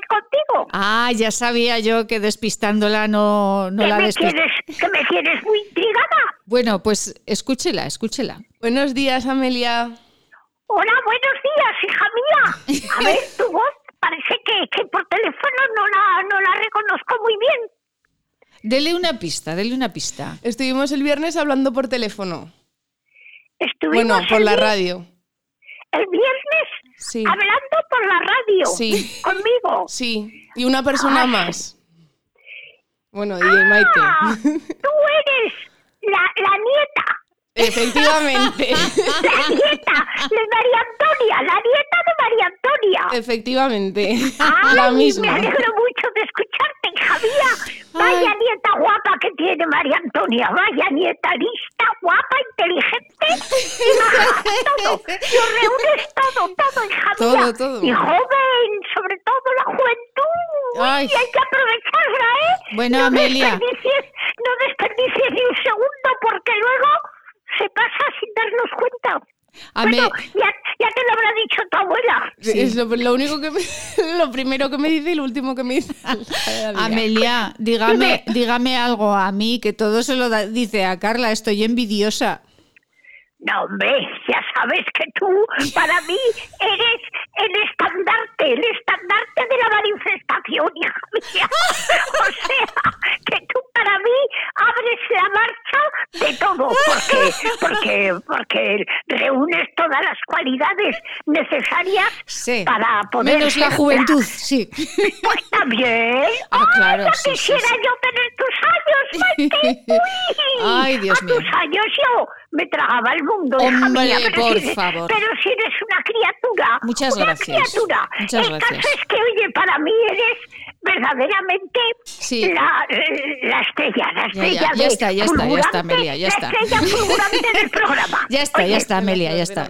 Ah, ya sabía yo que despistándola no, no ¿Que, la me tienes, que me tienes muy intrigada. Bueno, pues escúchela, escúchela. Buenos días, Amelia. Hola, buenos días, hija mía. A ver, tu voz parece que, que por teléfono no la, no la reconozco muy bien. Dele una pista, dele una pista. Estuvimos el viernes hablando por teléfono. Estuvimos Bueno, por el la radio. El viernes Sí. hablando por la radio. Sí. Conmigo. Sí. Y una persona más. Bueno, DJ Maite. Ah, tú eres la, la nieta. Efectivamente. La nieta de María Antonia. La nieta de María Antonia. Efectivamente. Ay, La me misma. alegro mucho de Vaya nieta guapa que tiene María Antonia. Vaya nieta lista, guapa, inteligente y maja. Todo. Lo reúnes todo, todo, hija Todo, mía. todo. Y joven, sobre todo la juventud. Ay. hay que aprovecharla, ¿eh? Bueno, no Amelia. desperdicies no desperdicies ni un segundo porque luego se pasa sin darnos cuenta. A Bueno, me- ya, ya te lo habrá dicho tu abuela. Es lo, lo único que me- lo primero que me dice y lo último que me dice. Amelia, dígame, dígame algo a mí, que todo se lo da- dice a Carla, estoy envidiosa. No, hombre, ya sabes que tú, para mí, eres el estandarte, el estandarte de la manifestación, hija mía. O sea, que tú para mí abres la marcha de todo, porque, porque, porque reúnes todas las cualidades necesarias Sí. para poder Menos la juventud, sí. Pues también. Ah, claro, sí, quisiera sí. yo tener tus años, Maite. Uy, Ay, Dios a mío. tus años yo me tragaba el mundo, hija Hombre, mía, pero por si eres- favor. Pero si eres una criatura. Muchas una gracias. criatura. Muchas el gracias. caso es que, oye, para mí eres verdaderamente Sí. la, la estrella, la estrella ya, está, ya está, ya está, Amelia, ya está. La estrella fulgurante del programa. Ya está, ya está, Amelia, ya está. no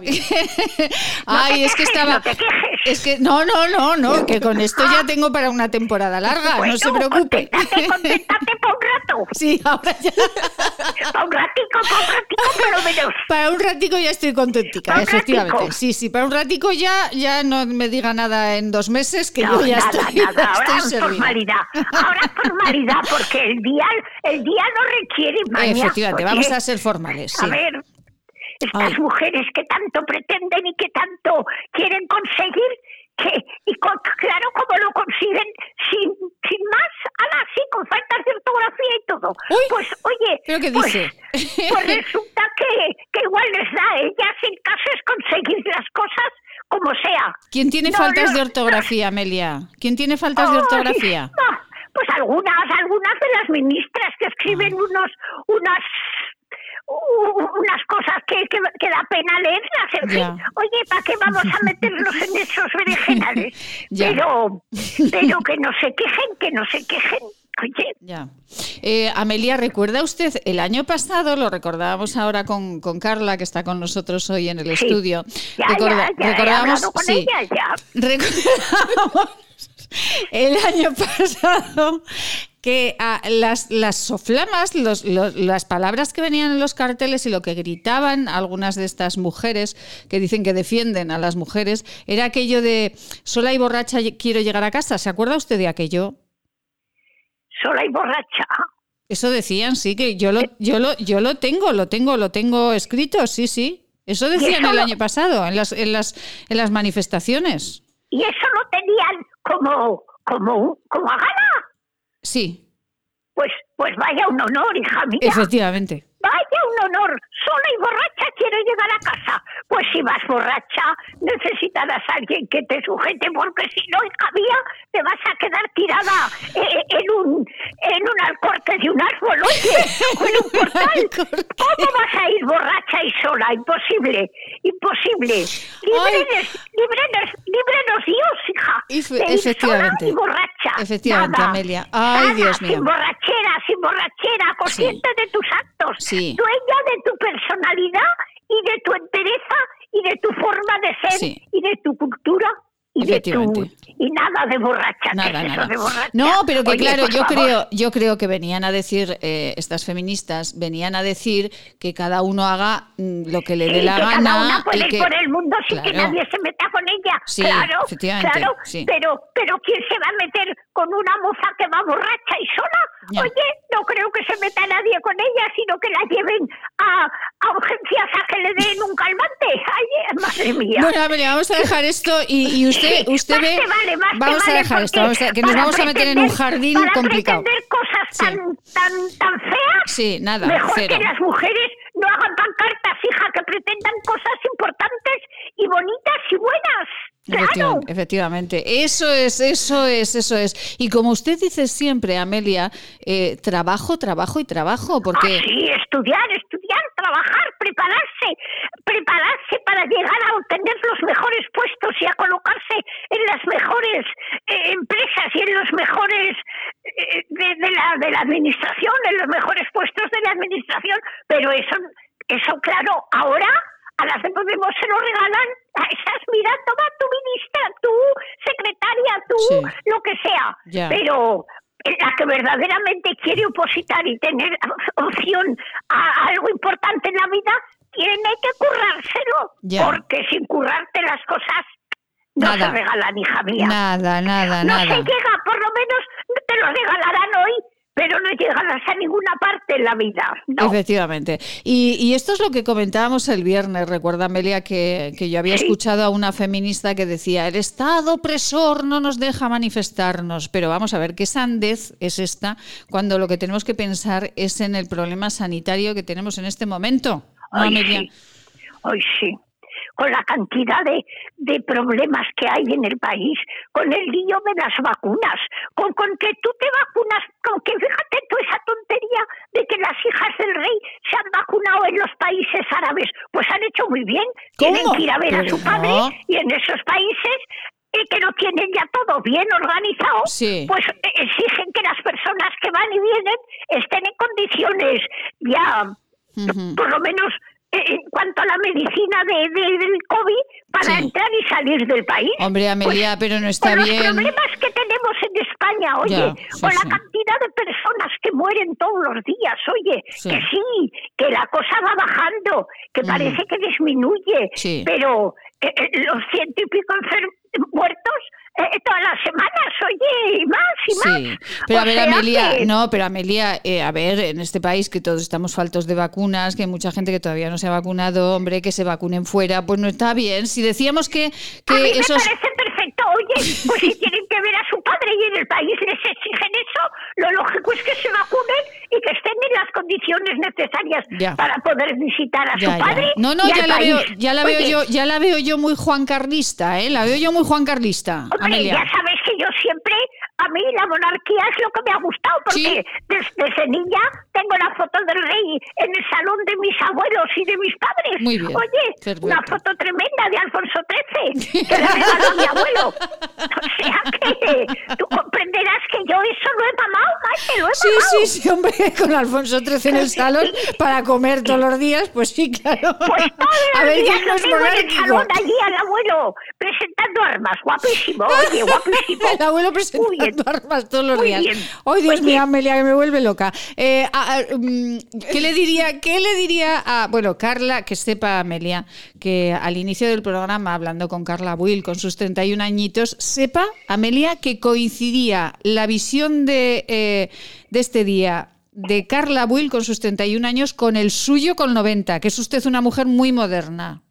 Ay, es que estaba. no te quejes. Es que no, no, no, no, que con esto ya tengo para una temporada larga, no se preocupe. Conténtate, conténtate para un rato. Sí, ahora ya. Para un ratico, para un ratico, por lo menos. Para un ratico ya estoy contentica, ¿Para un efectivamente. ratico? Sí, sí, para un ratico ya, ya no me diga nada en dos meses, que No, yo ya nada, estoy, nada. Estoy. Formalidad. Ahora formalidad, porque el día, el día no requiere maña. Efectivamente, vamos a ser formales, sí. A ver, estas Ay. mujeres que tanto pretenden y que tanto quieren conseguir, que, y con- claro, como lo consiguen sin, sin más, ala, sí, con faltas de ortografía y todo. Pues, oye, ¿Pero qué pues, dice? pues resulta que, que igual les da a ellas, el caso es conseguir las cosas como sea. ¿Quién tiene No, faltas no, de ortografía, Amelia? ¿Quién tiene faltas de ortografía? no, pues algunas, algunas de las ministras que escriben unos, unas, unas cosas que, que, que da pena leerlas. En fin, oye, ¿para qué vamos a meternos en esos berenjenales? Pero, pero que no se quejen, que no se quejen. Ya. Eh, Amelia, ¿recuerda usted el año pasado, lo recordábamos ahora con, con Carla, que está con nosotros hoy en el Sí. estudio? ya, Recorda- ya, ya he recordábamos, hablado con sí, ella, ya. recordábamos el año pasado que ah, las, las soflamas, los- los- las palabras que venían en los carteles y lo que gritaban algunas de estas mujeres que dicen que defienden a las mujeres, era aquello de sola y borracha quiero llegar a casa. ¿Se acuerda usted de aquello? Sola y borracha. Eso decían, sí, que yo lo, yo lo, yo lo tengo, lo tengo, lo tengo escrito, sí, sí. Eso decían eso el lo- año pasado, en las, en las, en las manifestaciones. Y eso lo tenían como, como, como a gana. Sí, Pues, pues vaya un honor, hija mía. efectivamente. Vaya un honor, sola y borracha quiero llegar a casa. Pues si vas borracha, necesitarás a alguien que te sujete, porque si no, hija mía, te vas a quedar tirada eh, en un en un alcorque de un árbol, oye, o en un portal. ¿Cómo vas a ir borracha y sola? Imposible, imposible. Líbrenos, líbrenos, líbrenos Dios, hija. Efe- de ir efectivamente. sola y borracha. Efectivamente, Nada, Amelia. Ay, nada, Dios mío. Sin borrachera, sin borrachera, consciente de tus actos, Sí. dueña de tu personalidad y de tu entereza y de tu forma de ser Sí. y de tu cultura y de tu y nada de borracha. ¿qué Nada, es nada. de borracha? No, pero que Oye, claro, yo favor. creo, yo creo que venían a decir, eh, estas feministas, venían a decir que cada uno haga mm, lo que le Sí, dé la que gana. cada una puede y ir que- por el mundo sin que nadie se meta con ella. Sí, claro, efectivamente, claro. sí. Pero, pero ¿quién se va a meter con una moza que va borracha y sola? Oye, no creo que se meta nadie con ella, sino que la lleven a, a urgencias a que le den un calmante. Ay, madre mía. Bueno, Amelia, vamos a dejar esto y, y usted, usted más ve. te vale, más te vamos a dejar esto, vamos a- que nos vamos a meter en un jardín para complicado. cosas Sí. tan, tan, tan feas, Sí, nada, mejor cero. que las mujeres no hagan pancartas, hija, que pretendan cosas importantes y bonitas y buenas. Claro. Efectivamente. Eso es, eso es, eso es. Y como usted dice siempre, Amelia, eh, trabajo, trabajo y trabajo, porque Ah, sí, estudiar, estudiar, trabajar, prepararse, prepararse para llegar a obtener los mejores puestos y a colocarse en las mejores eh, empresas y en los mejores eh, de, de la, de la administración, en los mejores puestos de la administración. Pero eso, eso claro, ahora a las de Podemos se lo regalan a esas, mira, toma tu ministra, tu secretaria, tú, Sí. lo que sea. Pero la que verdaderamente quiere opositar y tener opción a algo importante en la vida, tiene que currárselo. Porque sin currarte las cosas no Nada. se regalan, hija mía. Nada, nada, no nada. se llega, por lo menos te lo regalarán hoy, pero no llegarás a ninguna parte en la vida. No. Efectivamente. Y, y esto es lo que comentábamos el viernes. Recuerda, Amelia, que, que yo había Sí. escuchado a una feminista que decía, el Estado opresor no nos deja manifestarnos. Pero vamos a ver, ¿qué sandez es esta cuando lo que tenemos que pensar es en el problema sanitario que tenemos en este momento? ¿No, Amelia? sí. Con la cantidad de, de problemas que hay en el país, con el lío de las vacunas, con, con que tú te vacunas, con que fíjate tú esa tontería de que las hijas del rey se han vacunado en los países árabes, pues han hecho muy bien, tienen ¿Cómo? que ir a ver a su padre no. y en esos países y que lo tienen ya todo bien organizado, Sí. pues exigen que las personas que van y vienen estén en condiciones ya Ujú. por lo menos en cuanto a la medicina de, de- del COVID para Sí. entrar y salir del país. Hombre, Amelia, pero no está bien. los problemas que tenemos en España, oye, Ya, sí, con la cantidad de personas que mueren todos los días, oye, que sí, que la cosa va bajando, que Mm. parece que disminuye, pero eh, eh, los ciento y pico enfer- muertos eh, todas las semanas, oye, y más y Sí, más. pero O a ver, Amelia, que- no, pero Amelia, eh, a ver, en este país que todos estamos faltos de vacunas, que hay mucha gente que todavía no se ha vacunado, hombre, que se vacunen fuera, pues no está bien. Si decíamos que, que a mí esos... me parece perfecto, oye, pues si tienen que ver a su padre y en el país les exigen eso, lo lógico es que se vacunen y que estén en las condiciones necesarias Ya. para poder visitar a Ya, su ya. padre. No, no, y ya al la país. veo, ya la veo yo, ya la veo yo muy Juan Carlista, ¿eh? La veo yo muy Juan Carlista, Hombre, Amelia. ya sabes que yo siempre, a mí la monarquía es lo que me ha gustado, porque des- desde niña tengo la foto del rey en el salón de mis abuelos y de mis padres. Muy bien, Oye, perfecto. una foto tremenda de Alfonso XIII, que le regaló a mi abuelo. O sea que tú comprenderás que yo eso lo he mamado, Maite, lo he Sí, mamado. sí, sí, hombre, con Alfonso XIII en el salón para comer todos los días, pues sí, claro. Pues todos a los ver, días ¿quién no lo tengo en el salón allí al abuelo, presentando armas, guapísimo, oye, guapísimo. El abuelo Muy bien. armas todos los Muy días. bien. Ay, Dios Oye. mío, Amelia, que me vuelve loca. Eh, a- a- mm, ¿Qué le diría, qué le diría a, bueno, Carla, que sepa, Amelia, que al inicio del programa, hablando con Carla Buil, con sus 31 añitos, sepa, Amelia, que coincidía la visión de, eh, de este día de Carla Buil con sus 31 años con el suyo con 90, que es usted una mujer muy moderna.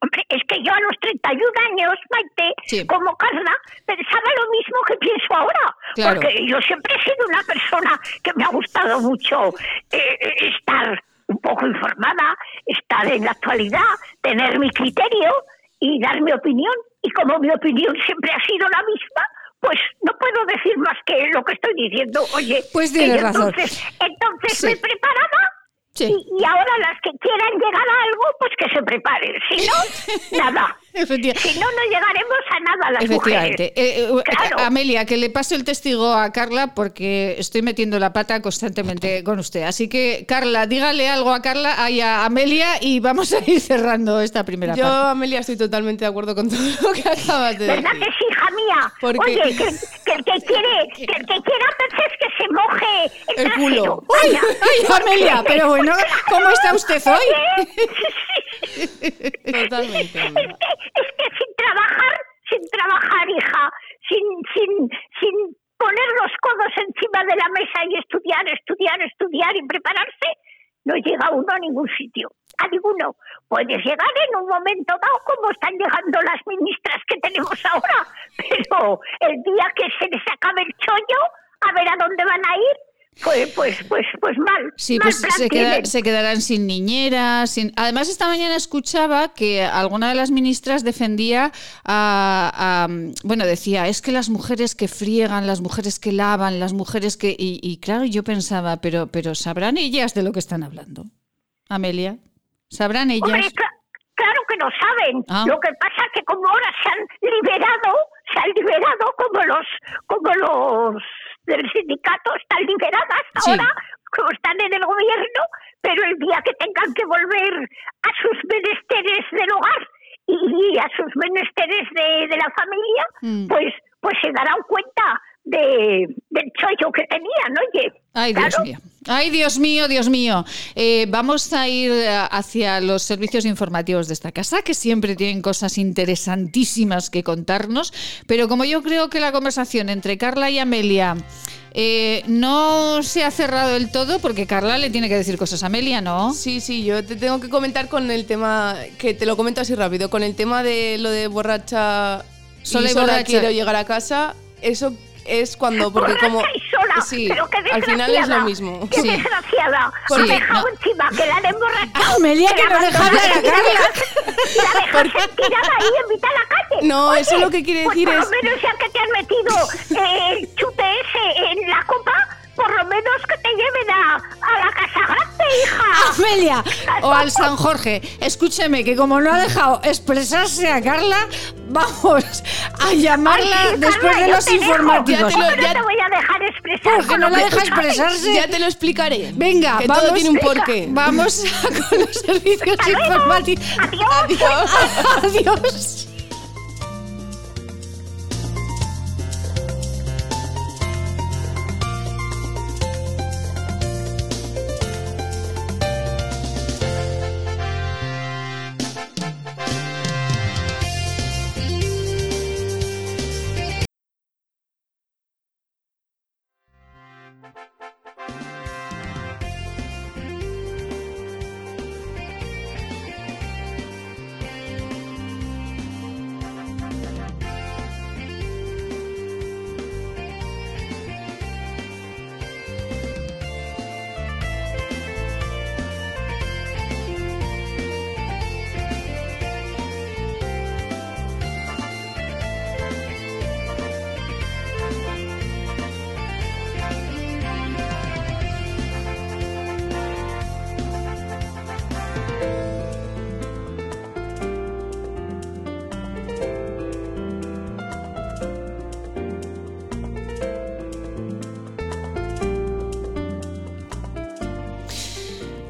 Hombre, es que yo a los 31 años, Maite, Sí. como Carla, pensaba lo mismo que pienso ahora. Claro. Porque yo siempre he sido una persona que me ha gustado mucho eh, eh, estar un poco informada, estar en la actualidad, tener mi criterio y dar mi opinión. Y como mi opinión siempre ha sido la misma, pues no puedo decir más que lo que estoy diciendo. Oye, Pues tienes razón. Entonces, entonces Sí. me preparaba Sí. y, y ahora las que quieran llegar a algo, pues que se preparen. Si no, nada. Efectivamente. Si no, no llegaremos a nada las Efectivamente. mujeres. Eh, eh, Claro. Amelia, que le pase el testigo a Carla porque estoy metiendo la pata constantemente con usted. Así que, Carla, dígale algo a Carla y a Amelia y vamos a ir cerrando esta primera Yo, parte. Amelia, estoy totalmente de acuerdo con todo lo que acabas de ¿Verdad decir. que sí, hija mía? Porque- Oye, que, que el que quiere, que el que quiera entonces que se moje el, El culo. ¡Ay, ay, Amelia! Pero bueno, ¿cómo está usted hoy? Totalmente. Es que, es que sin trabajar, sin trabajar, hija, sin, sin, sin poner los codos encima de la mesa y estudiar, estudiar, estudiar y prepararse, no llega uno a ningún sitio, a ninguno. Puedes llegar en un momento dado como están llegando las ministras que tenemos ahora, pero el día que se les acabe el chollo, a ver a dónde van a ir, pues, pues, pues, pues mal. Sí, mal pues se, queda- tienen. se quedarán sin niñeras. Sin... Además, esta mañana escuchaba que alguna de las ministras defendía a, a- Bueno, decía, es que las mujeres que friegan, las mujeres que lavan, las mujeres que... Y, y claro, yo pensaba, pero, pero ¿sabrán ellas de lo que están hablando? Amelia, ¿sabrán ellas? Hombre, cla- claro que lo saben. Ah. Lo que pasa es que como ahora se han liberado, se han liberado como los, como los del sindicato están liberadas Sí. ahora, como están en el gobierno, pero el día que tengan que volver a sus menesteres del hogar y a sus menesteres de, de la familia, Mm. pues, pues se darán cuenta de, del chollo que tenían, oye. Ay, Dios Claro. mío. Ay, Dios mío, Dios mío. Eh, vamos a ir eh, hacia los servicios informativos de esta casa, que siempre tienen cosas interesantísimas que contarnos. Pero como yo creo que la conversación entre Carla y Amelia eh, no se ha cerrado del todo, porque Carla le tiene que decir cosas a Amelia, ¿no? Sí, sí, yo te tengo que comentar con el tema, que te lo comento así rápido, con el tema de lo de borracha Sola y y sola borracha. quiero llegar a casa, eso es cuando, porque como... Sola, Sí, pero qué al final es lo mismo. Qué Sí. desgraciada. Porque- Porque dejado no. encima que la han emborrachado. Amelia, que la no deja hablar a abandonan y la Carla. la dejas tirada ahí en mitad de la calle. No, Oye, eso lo que quiere pues decir por es- lo menos ya que te han metido eh, el chute ese en la copa, por lo menos que te lleven a, a la casa grande, hija. Amelia o al San Jorge, escúcheme que como no ha dejado expresarse a Carla, vamos a llamarla Ay, sí, después Carla, de los informativos. ¿Cómo Ya te lo- no ya- te voy a dejar expresar. Porque no la deja expresarse. Ya te lo explicaré. Venga, que vamos, todo tiene un porqué. Vamos a- con los servicios informativos. Adiós. Adiós.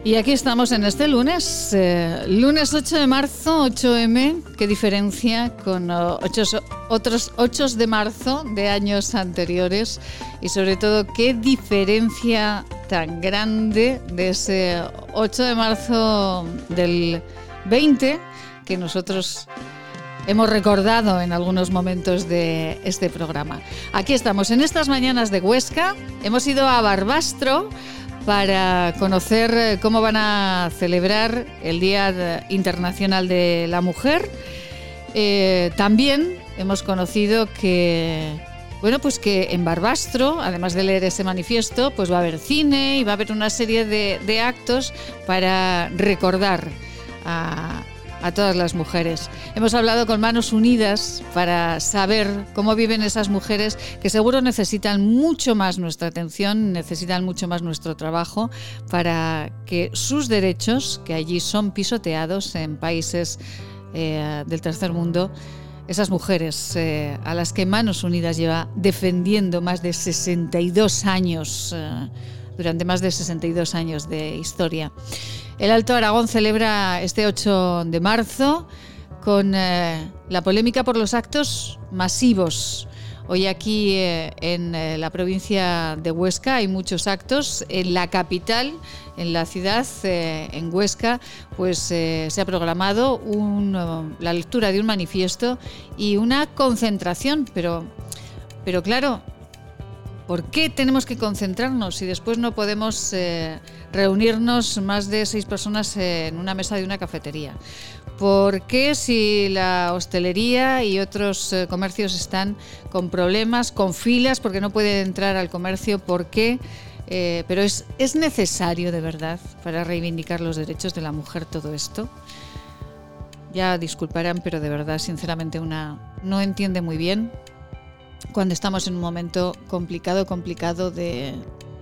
Y aquí estamos en este lunes, eh, lunes 8 de marzo, 8M, qué diferencia con oh, ochos- otros 8 de marzo de años anteriores y sobre todo qué diferencia tan grande de ese 8 de marzo del 20 que nosotros hemos recordado en algunos momentos de este programa. Aquí estamos en estas mañanas de Huesca, hemos ido a Barbastro para conocer eh, cómo van a celebrar el Día Internacional de la Mujer. Eh, también hemos conocido que, bueno, pues que en Barbastro, además de leer ese manifiesto, pues va a haber cine y va a haber una serie de, de actos para recordar a, a todas las mujeres. Hemos hablado con Manos Unidas para saber cómo viven esas mujeres que seguro necesitan mucho más nuestra atención, necesitan mucho más nuestro trabajo para que sus derechos, que allí son pisoteados en países eh, del tercer mundo, esas mujeres eh, a las que Manos Unidas lleva defendiendo más de 62 años, eh, durante más de 62 años de historia. El Alto Aragón celebra este 8 de marzo con eh, la polémica por los actos masivos. Hoy aquí eh, en eh, la provincia de Huesca hay muchos actos. En la capital, en la ciudad, en Huesca, pues se ha programado la lectura de un manifiesto y una concentración. Pero, pero claro, ¿Por qué tenemos que concentrarnos si después no podemos eh, reunirnos más de seis personas en una mesa de una cafetería? ¿Por qué si la hostelería y otros eh, comercios están con problemas, con filas, porque no pueden entrar al comercio? ¿Por qué? Eh, pero es, es necesario de verdad para reivindicar los derechos de la mujer todo esto. Ya disculparán, pero de verdad, sinceramente, una no entiende muy bien cuando estamos en un momento complicado, complicado de,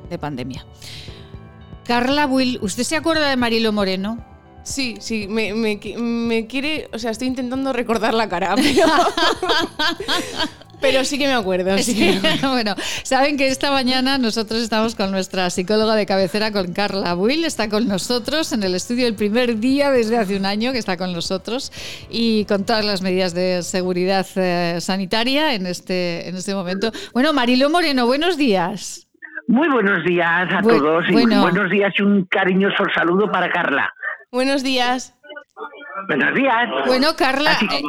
de pandemia. Carla Will, ¿usted se acuerda de Marilo Moreno? Sí, sí, me, me quiere, o sea, estoy intentando recordar la cara, pero, Pero sí que me acuerdo. Sí que me acuerdo. bueno, saben que esta mañana nosotros estamos con nuestra psicóloga de cabecera, con Carla Will, está con nosotros en el estudio el primer día desde hace un año que está con nosotros y con todas las medidas de seguridad eh, sanitaria en este, en este momento. Bueno, Marilo Moreno, buenos días. Muy buenos días a Bu- todos y bueno. buenos días y un cariñoso saludo para Carla. Buenos días. Buenos días. Bueno, Carla, eh,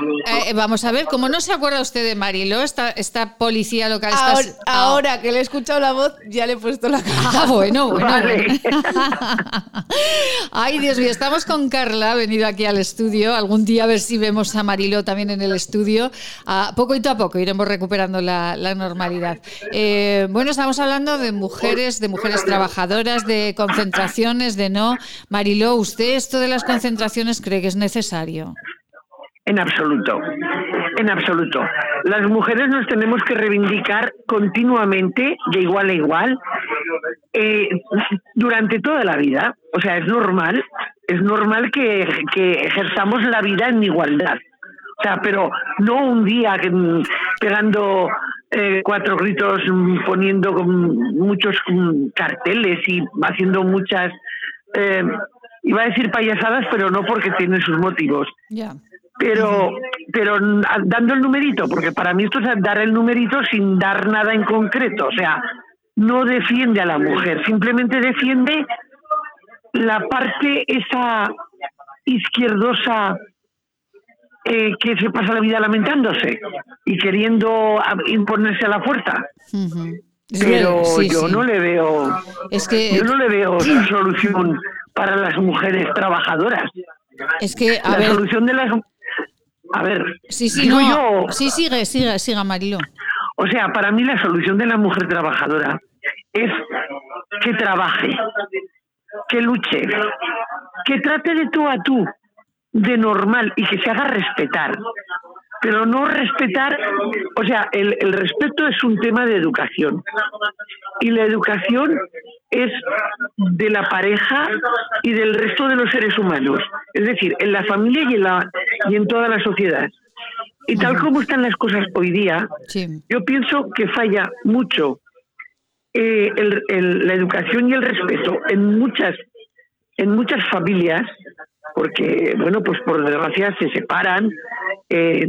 eh, vamos a ver, ¿cómo no se acuerda usted de Marilo, esta, esta policía local? Ahora, ahora que le he escuchado la voz, ya le he puesto la cara. Ah, bueno, bueno. Vale. bueno. Ay, Dios mío, estamos con Carla, ha venido aquí al estudio. Algún día a ver si vemos a Marilo también en el estudio. Ah, poco y a poco iremos recuperando la, la normalidad. Eh, bueno, estamos hablando de mujeres, de mujeres trabajadoras, de concentraciones, de no. Marilo, ¿usted esto de las concentraciones cree que es necesario? En absoluto, en absoluto. Las mujeres nos tenemos que reivindicar continuamente, de igual a igual, eh, durante toda la vida. O sea, es normal, es normal que, ejerzamos la vida en igualdad. O sea, pero no un día mm, pegando eh, cuatro gritos, mm, poniendo muchos mm, carteles y haciendo muchas, eh, iba a decir payasadas, pero no porque tienen sus motivos Ya. pero pero mm, a- dando el numerito porque para mí esto es dar el numerito sin dar nada en concreto o sea no defiende a la mujer simplemente defiende la parte esa izquierdosa eh, que se pasa la vida lamentándose y queriendo a- imponerse a la fuerza Ujú. Es pero sí, yo sí. no le veo Es que, yo no le veo solución para las mujeres trabajadoras es que, a la ver, solución de las a ver sí, sí, digo no. yo Sí, sigue, sigue, siga, Marilo. o sea para mí la solución de la mujer trabajadora es que trabaje que luche que trate de tú a tú de normal y que se haga respetar pero no respetar, o sea, el, el respeto es un tema de educación y la educación es de la pareja y del resto de los seres humanos, es decir, en la familia y en, la, y en toda la sociedad. Y tal como están las cosas hoy día, Sí. yo pienso que falla mucho eh, el- el- la educación y el respeto en muchas en muchas familias porque bueno pues por desgracia se separan eh,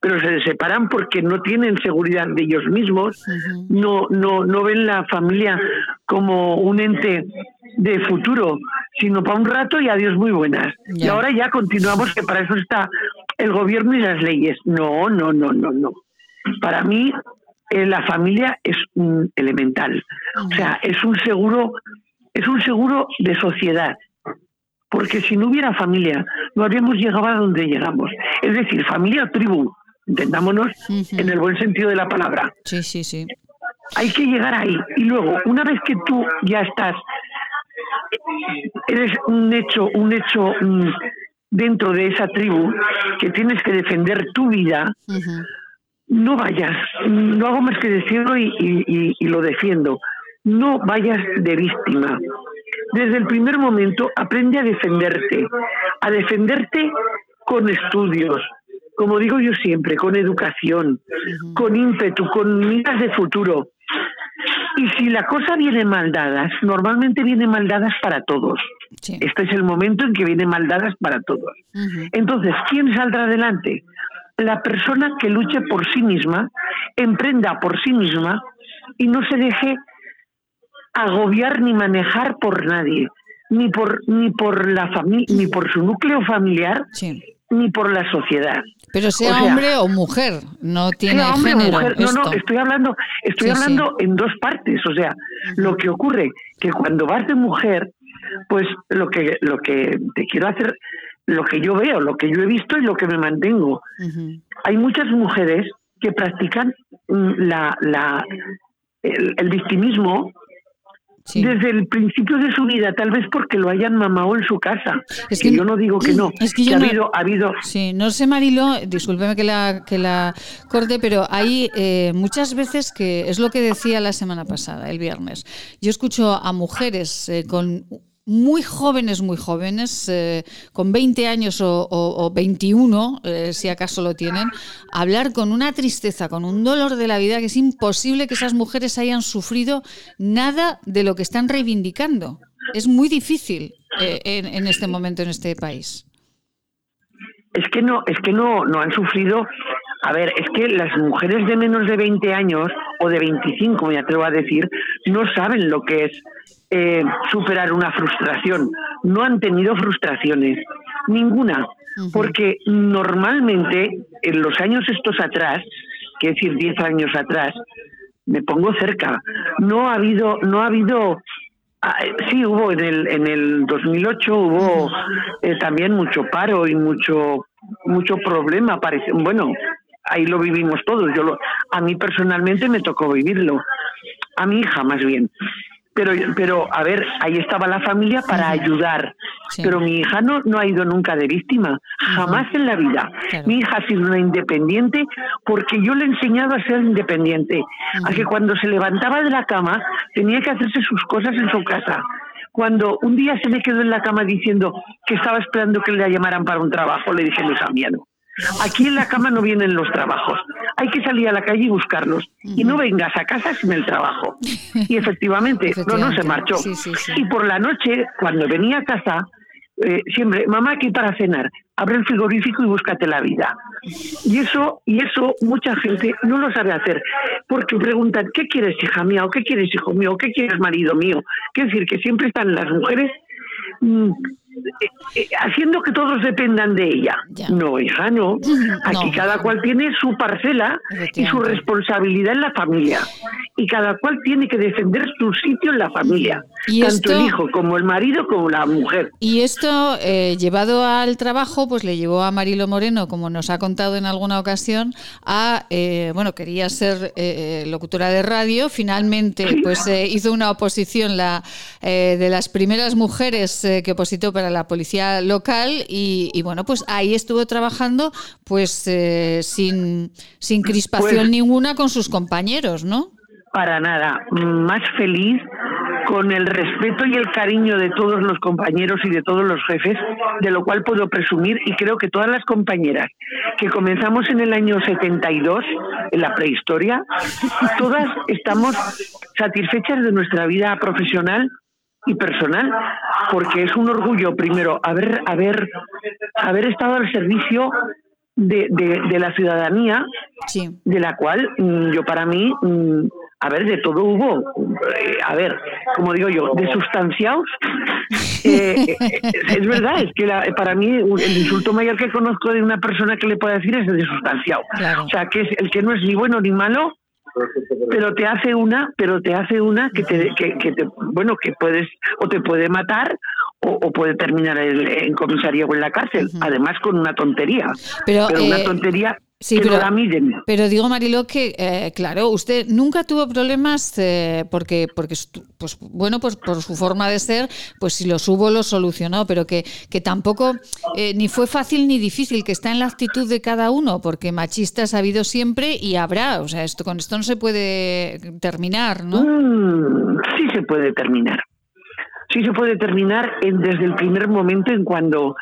pero se separan porque no tienen seguridad de ellos mismos no no no ven la familia como un ente de futuro sino para un rato y adiós muy buenas. Y ahora ya continuamos que para eso está el gobierno y las leyes. No no no no no. Para mí eh, la familia es un elemental. O sea es un seguro es un seguro de sociedad porque si no hubiera familia no habríamos llegado a donde llegamos. Es decir familia o tribu entendámonos en el buen sentido de la palabra. Sí, sí, sí. hay que llegar ahí. Y luego una vez que tú ya estás eres un hecho un hecho mm, dentro de esa tribu que tienes que defender tu vida no vayas no hago más que decirlo y, y- y- y lo defiendo no vayas de víctima desde el primer momento aprende a defenderte a defenderte con estudios como digo yo siempre con educación con ímpetu con miras de futuro y si la cosa viene mal dadas, normalmente viene mal dadas para todos. Este es el momento en que viene mal dadas para todos. Entonces, ¿quién saldrá adelante? La persona que luche por sí misma, emprenda por sí misma y no se deje agobiar ni manejar por nadie, ni por ni por la familia, ni por su núcleo familiar, ni por la sociedad. Pero sea, O sea, hombre o mujer, no tiene sea hombre o género. mujer. No, no, esto. estoy hablando, estoy Sí, sí. hablando en dos partes. O sea, lo que ocurre que cuando vas de mujer, pues lo que, lo que te quiero hacer, lo que yo veo, lo que yo he visto y lo que me mantengo. Hay muchas mujeres que practican mm, la, la, el, el victimismo desde el principio de su vida, tal vez porque lo hayan mamado en su casa. Es que, que- yo no digo que no, es que que yo ha, no- habido, ha habido Sí, no sé, Marilo, discúlpeme que la, que la corte, pero hay eh, muchas veces que es lo que decía la semana pasada, el viernes. Yo escucho a mujeres eh, con muy jóvenes, muy jóvenes, eh, con 20 años o, 21, eh, si acaso lo tienen, hablar con una tristeza, con un dolor de la vida que es imposible que esas mujeres hayan sufrido nada de lo que están reivindicando. Es muy difícil eh, en, este momento en este país. Es que no, es que no, no han sufrido. A ver, es que las mujeres de menos de 20 años o de 25, me atrevo a decir, no saben lo que es eh, superar una frustración. No han tenido frustraciones, ninguna, porque normalmente en los años estos atrás, que decir 10 años atrás, me pongo cerca, no ha habido, no ha habido ah, sí, hubo en el en el 2008 hubo eh, también mucho paro y mucho mucho problema. Parece, bueno, ahí lo vivimos todos. Yo lo, a mí personalmente me tocó vivirlo, a mi hija más bien. Pero, pero a ver, ahí estaba la familia para ayudar. Pero mi hija no, no ha ido nunca de víctima, jamás en la vida. Mi hija ha sido una independiente porque yo le he enseñado a ser independiente, a que cuando se levantaba de la cama tenía que hacerse sus cosas en su casa. Cuando un día se me quedó en la cama diciendo que estaba esperando que le llamaran para un trabajo, le dije, no, hija no. Aquí en la cama no vienen los trabajos. Hay que salir a la calle y buscarlos. Y no vengas a casa sin el trabajo. Y efectivamente, no, no se marchó. y por la noche, cuando venía a casa, eh, siempre, mamá, aquí para cenar. Abre el frigorífico y búscate la vida. Y eso, y eso mucha gente no lo sabe hacer. Porque preguntan, ¿qué quieres, hija mía? ¿O qué quieres, hijo mío? ¿O qué quieres, marido mío? Quiere decir que siempre están las mujeres mm, haciendo que todos dependan de ella. No, hija, no. Aquí cada cual tiene su parcela y su responsabilidad en la familia. Y cada cual tiene que defender su sitio en la familia. tanto el hijo como el marido como la mujer. Y esto, eh, llevado al trabajo, pues le llevó a Marilo Moreno, como nos ha contado en alguna ocasión, a, bueno, quería ser locutora de radio. Finalmente, pues hizo una oposición la, de las primeras mujeres que opositó para la policía local y, bueno, pues ahí estuvo trabajando pues eh, sin, sin crispación pues ninguna con sus compañeros, ¿no? Para nada, más feliz con el respeto y el cariño de todos los compañeros y de todos los jefes, de lo cual puedo presumir y creo que todas las compañeras que comenzamos en el año 72, en la prehistoria, todas estamos satisfechas de nuestra vida profesional y personal, porque es un orgullo, primero, haber, haber, haber estado al servicio de, de, la ciudadanía, de la cual mm, yo para mí, mm, a ver, de todo hubo, eh, a ver, como digo yo, de sustanciados, eh, eh, es verdad, es que para mí el insulto mayor que conozco de una persona que le puede decir es de sustanciado. O sea, que es el que no es ni bueno ni malo, pero te hace una, pero te hace una que te, que, que te bueno, que puedes, o te puede matar, o, puede terminar en comisaría o en la cárcel, además con una tontería. Pero, una tontería Sí, pero, digo, Mariló, que eh, claro, usted nunca tuvo problemas eh, porque, porque pues, bueno, pues por su forma de ser, pues si los hubo, los solucionó, pero que, que tampoco eh, ni fue fácil ni difícil, que está en la actitud de cada uno, porque machistas ha habido siempre y habrá, o sea, esto con esto no se puede terminar, ¿no? Mm, sí se puede terminar. Sí se puede terminar desde el primer momento en cuando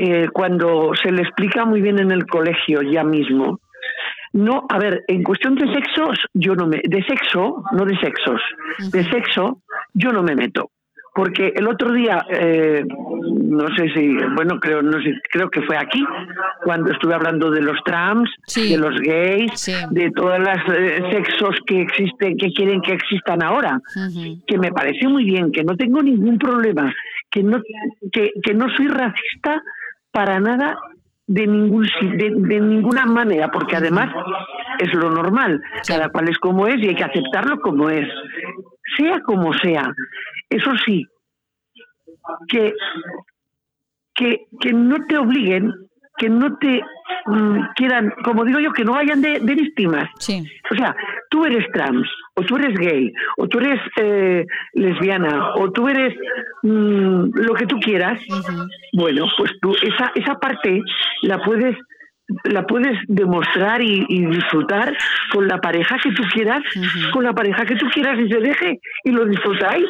eh, cuando se le explica muy bien en el colegio ya mismo. No, a ver, en cuestión de sexos, yo no me, de sexo, no de sexos, de sexo, yo no me meto. Porque el otro día, eh, no sé si, bueno, creo, no sé, creo que fue aquí, cuando estuve hablando de los trans, de los gays, de todos los eh, sexos que existen, que quieren que existan ahora, que me parece muy bien, que no tengo ningún problema, que no, que, que no soy racista para nada de, ningún, de, ninguna manera, porque además es lo normal, cada cual es como es y hay que aceptarlo como es, sea como sea. Eso sí, que, que, que no te obliguen, que no te quieran, como digo yo, que no vayan de, víctimas. O sea, tú eres trans, o tú eres gay, o tú eres eh, lesbiana, o tú eres mm, lo que tú quieras, bueno, pues tú esa, esa parte la puedes la puedes demostrar y, disfrutar con la pareja que tú quieras, con la pareja que tú quieras y se deje y lo disfrutáis.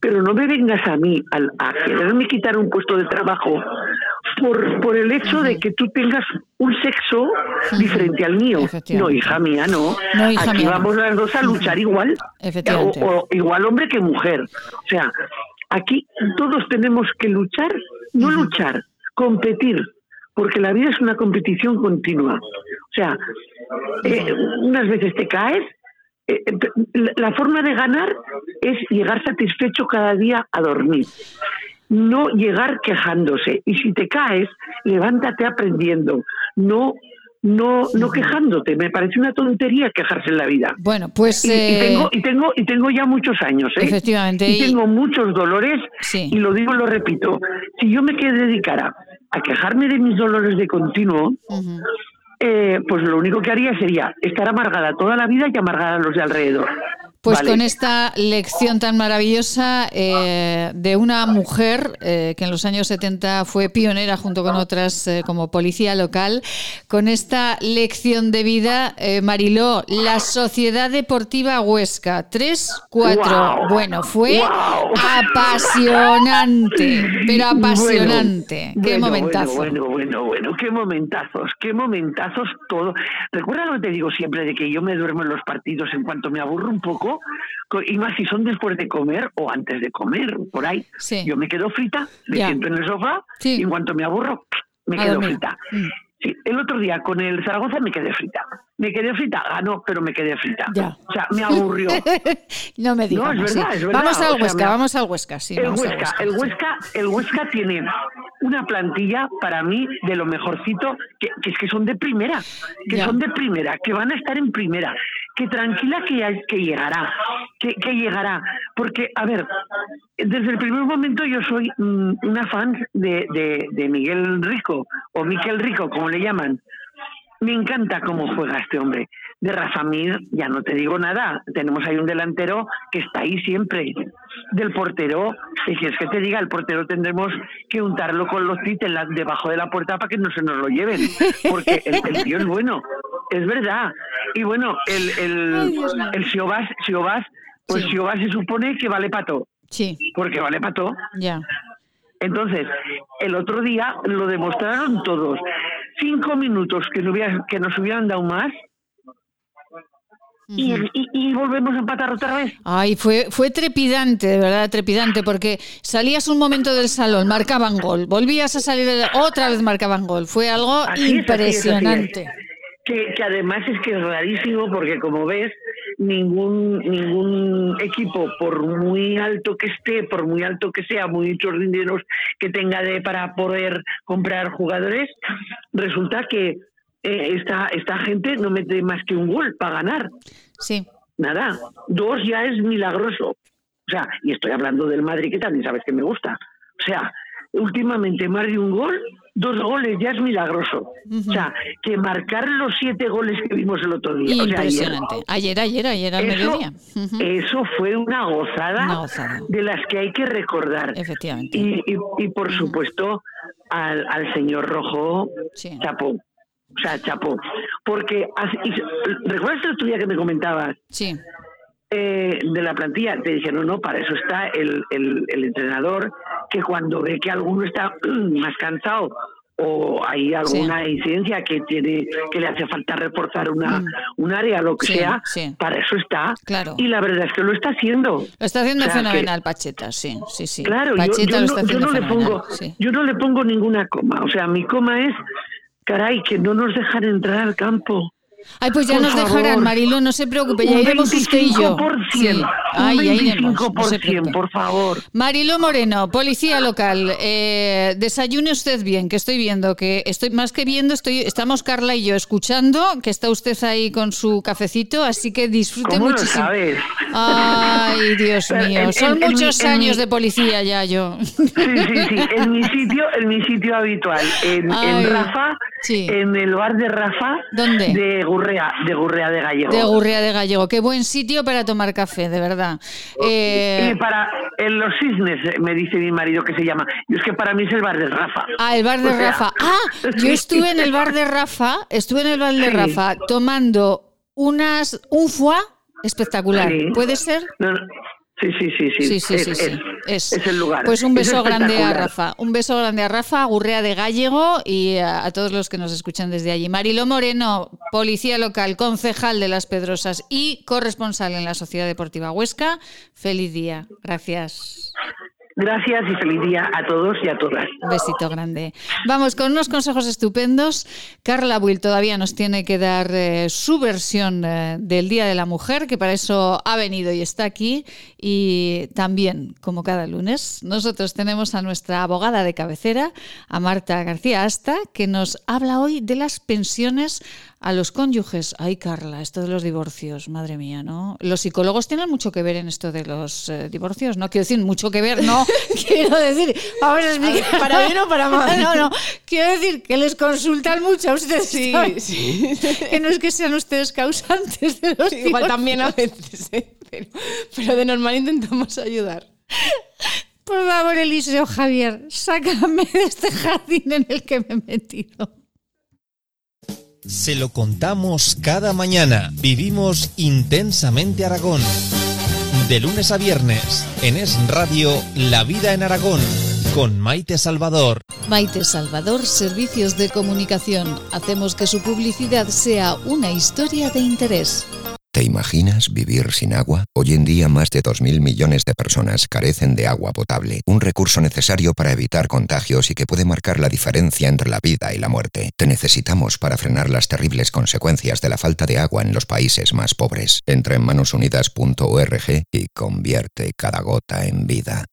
pero no me vengas a mí al- a, quererme quitar un puesto de trabajo por, por el hecho de que tú tengas un sexo diferente al mío. No, hija mía, no. No, hija Aquí mía, vamos las dos a luchar igual. O, o igual hombre que mujer. O sea, aquí todos tenemos que luchar, no luchar, competir, porque la vida es una competición continua. O sea, eh, unas veces te caes. eh, eh, la forma de ganar es llegar satisfecho cada día a dormir, no llegar quejándose. Y si te caes, levántate aprendiendo, no no no quejándote. Me parece una tontería quejarse en la vida. Bueno, pues... Y, y eh, tengo, y, tengo, y tengo ya muchos años, ¿eh? Efectivamente, Y y- tengo muchos dolores, y lo digo y lo repito. Si yo me dedicara a quejarme de mis dolores de continuo, eh, pues lo único que haría sería estar amargada toda la vida y amargar a los de alrededor. Pues Vale. con esta lección tan maravillosa eh, de una mujer eh, que en los años 70 fue pionera junto con otras eh, como policía local, con esta lección de vida, Mariló, la Sociedad Deportiva Huesca, 3-4. Guau. Bueno, fue apasionante, pero apasionante. Bueno, Qué bueno, momentazo. Bueno, bueno, bueno, qué momentazos, qué momentazos todo. Recuerda lo que te digo siempre de que yo me duermo en los partidos en cuanto me aburro un poco, y más si son después de comer o antes de comer, por ahí. Yo me quedo frita, me Ya. siento en el sofá y en cuanto me aburro, me quedo frita. Mm. Sí, el otro día con el Zaragoza me quedé frita. Me quedé frita, ganó, pero me quedé frita. Ya. O sea, me aburrió. no me digas. No, es verdad, es verdad. Vamos al Huesca, vamos al Huesca, sí. el, Huesca, el Huesca, el Huesca tiene una plantilla para mí de lo mejorcito, que, que es que son de primera, que Ya. son de primera, que van a estar en primera, que tranquila que, que llegará, que, que llegará. Porque, a ver, desde el primer momento yo soy mm, una fan de, de, de Miguel Rico, o Miquel Rico, como le llaman. Me encanta cómo juega este hombre. De Rafa Mir, ya no te digo nada. Tenemos ahí un delantero que está ahí siempre. Del portero, si quieres que te diga, el portero tendremos que untarlo con los la- debajo de la puerta para que no se nos lo lleven. Porque el, el tío es bueno. Es verdad. Y bueno, el, el, el Siobas, Siobas, pues Sí. Siobas se supone que vale pato. Sí. Porque vale pato. Ya. Entonces, el otro día lo demostraron todos. Cinco minutos que, hubiera- que nos hubieran dado más y, y- y volvemos a empatar otra vez. Ay, fue, fue trepidante, de verdad, trepidante, porque salías un momento del salón, marcaban gol, volvías a salir, otra vez marcaban gol. Fue algo Así es, así es, así es. impresionante. Que, que además es que es rarísimo porque como ves, ningún, ningún equipo, por muy alto que esté, por muy alto que sea, muchos dineros que tenga de para poder comprar jugadores, resulta que eh, esta, esta gente no mete más que un gol para ganar. Sí. Nada, dos ya es milagroso. O sea, y estoy hablando del Madrid que también sabes que me gusta. O sea, últimamente más de un gol, dos goles ya es milagroso. O sea, que marcar los siete goles que vimos el otro día. o sea, ayer, Impresionante. Ayer, ayer, ayer al Eso- mediodía. Eso fue una gozada, Una gozada. de las que hay que recordar. Efectivamente. Y, y, y por supuesto, al, al señor Rojo, chapó. O sea, chapó. Porque, ¿recuerdas el otro día que me comentabas? Sí. Eh, de la plantilla, te dije, no, no, para eso está el, el, el entrenador, que cuando ve que alguno está más cansado o hay alguna incidencia que tiene que le hace falta reforzar una un área lo que Sí, sea sí. para eso está Claro. y la verdad es que lo está haciendo Lo está haciendo O sea, que- fenomenal Pacheta, sí, sí, sí. Claro, Pacheta yo lo no, yo le fenomenal, pongo, sí. yo no le pongo ninguna coma. O sea, mi coma es, caray, que no nos dejan entrar al campo. Ay, pues ya Por nos dejarán, favor. Marilo, no se preocupe, ya iremos usted y yo. 25%, Sí. un Ay, ya iremos, no se 25%, preocupe. por favor. Marilo Moreno, policía local, eh, desayune usted bien, que estoy viendo que estoy más que viendo, estoy estamos Carla y yo escuchando que está usted ahí con su cafecito, así que disfrute ¿Cómo lo muchísimo. sabes? Ay, Dios mío, en- son en- muchos en años mi- de policía ya yo. Sí, sí, sí, en mi sitio, en mi sitio habitual, en, Ay, Rafa, en el bar de Rafa, ¿Dónde? de Gurrea, de Gurrea de Gallego. De Gurrea de Gallego, qué buen sitio para tomar café, de verdad. Eh, Y para en los cisnes, eh, me dice mi marido que se llama. Y es que para mí es el bar de Rafa. Ah, el bar de O sea, Rafa. Ah, yo estuve en el bar de Rafa, estuve en el bar de Sí. Rafa tomando unas un foie espectacular. Sí. ¿Puede ser? No, no, Sí, sí, sí, sí. Sí, sí, sí, es, es, el lugar. Pues un beso Es grande a. Rafa. Un beso grande a Rafa, Gurrea de Gallego y a, a todos los que nos escuchan desde allí. Marilo Moreno, policía local, concejal de Las Pedrosas y corresponsal en la Sociedad Deportiva Huesca. Feliz día. Gracias. Gracias y feliz día a todos y a todas. Un besito grande. Vamos con unos consejos estupendos. Carla Will todavía nos tiene que dar eh, su versión eh, del Día de la Mujer, que para eso ha venido y está aquí. Y también, como cada lunes, nosotros tenemos a nuestra abogada de cabecera, a Marta García Asta, que nos habla hoy de las pensiones a los cónyuges. Ay, Carla, esto de los divorcios, madre mía, ¿no? Los psicólogos tienen mucho que ver en esto de los eh, divorcios, ¿no? Quiero decir, mucho que ver, no. Quiero decir, vamos a explicar. ¿Para bien o para mal? No, no. Quiero decir que les consultan mucho a ustedes. Sí, sí. Que no es que sean ustedes causantes de los Igual divorcios. también a veces, ¿eh? pero, pero de normal intentamos ayudar. Por favor, Eliseo Javier, sácame de este jardín en el que me he metido. Se lo contamos cada mañana. Vivimos intensamente Aragón. De lunes a viernes, en Es Radio, La Vida en Aragón, con Maite Salvador. Maite Salvador, Servicios de Comunicación. Hacemos que su publicidad sea una historia de interés. ¿Te imaginas vivir sin agua? Hoy en día más de 2.000 millones de personas carecen de agua potable, un recurso necesario para evitar contagios y que puede marcar la diferencia entre la vida y la muerte. Te necesitamos para frenar las terribles consecuencias de la falta de agua en los países más pobres. Entra en manosunidas.org y convierte cada gota en vida.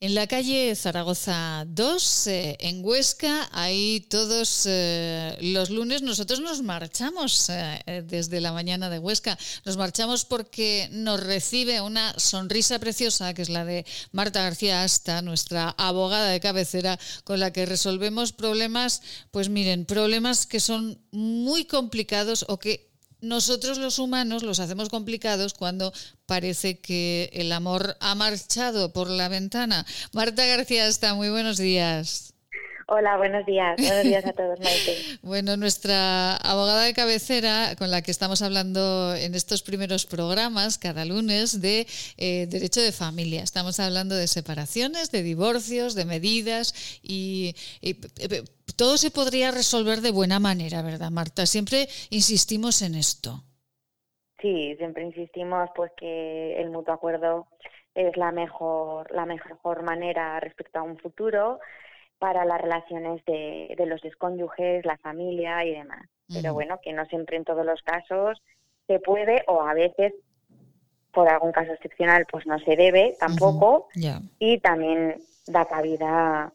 En la calle Zaragoza 2, eh, en Huesca, ahí todos eh, los lunes nosotros nos marchamos eh, desde la mañana de Huesca. Nos marchamos porque nos recibe una sonrisa preciosa, que es la de Marta García Asta, nuestra abogada de cabecera, con la que resolvemos problemas, pues miren, problemas que son muy complicados o que nosotros los humanos los hacemos complicados cuando parece que el amor ha marchado por la ventana. Marta García está muy buenos días. Hola, buenos días. Buenos días a todos, Maite. Bueno, nuestra abogada de cabecera, con la que estamos hablando en estos primeros programas, cada lunes, de eh, derecho de familia. Estamos hablando de separaciones, de divorcios, de medidas y, y, eh, todo se podría resolver de buena manera, ¿verdad, Marta? Siempre insistimos en esto. Sí, siempre insistimos pues que el mutuo acuerdo es la mejor, la mejor manera respecto a un futuro para las relaciones de, de los descónyuges, la familia y demás. Pero bueno, que no siempre en todos los casos se puede o a veces por algún caso excepcional pues no se debe tampoco y también da cabida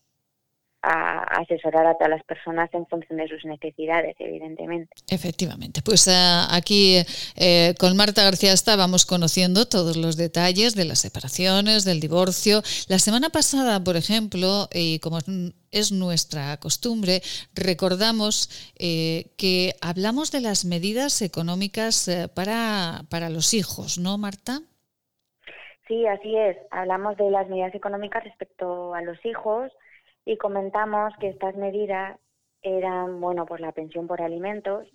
a asesorar a todas las personas en función de sus necesidades, evidentemente. Efectivamente. Pues eh, aquí eh, con Marta García estábamos conociendo todos los detalles de las separaciones, del divorcio. La semana pasada, por ejemplo, y como es, es nuestra costumbre, recordamos eh, que hablamos de las medidas económicas eh, para, para los hijos, ¿no, Marta? Sí, así es. Hablamos de las medidas económicas respecto a los hijos y comentamos que estas medidas eran, bueno, pues la pensión por alimentos,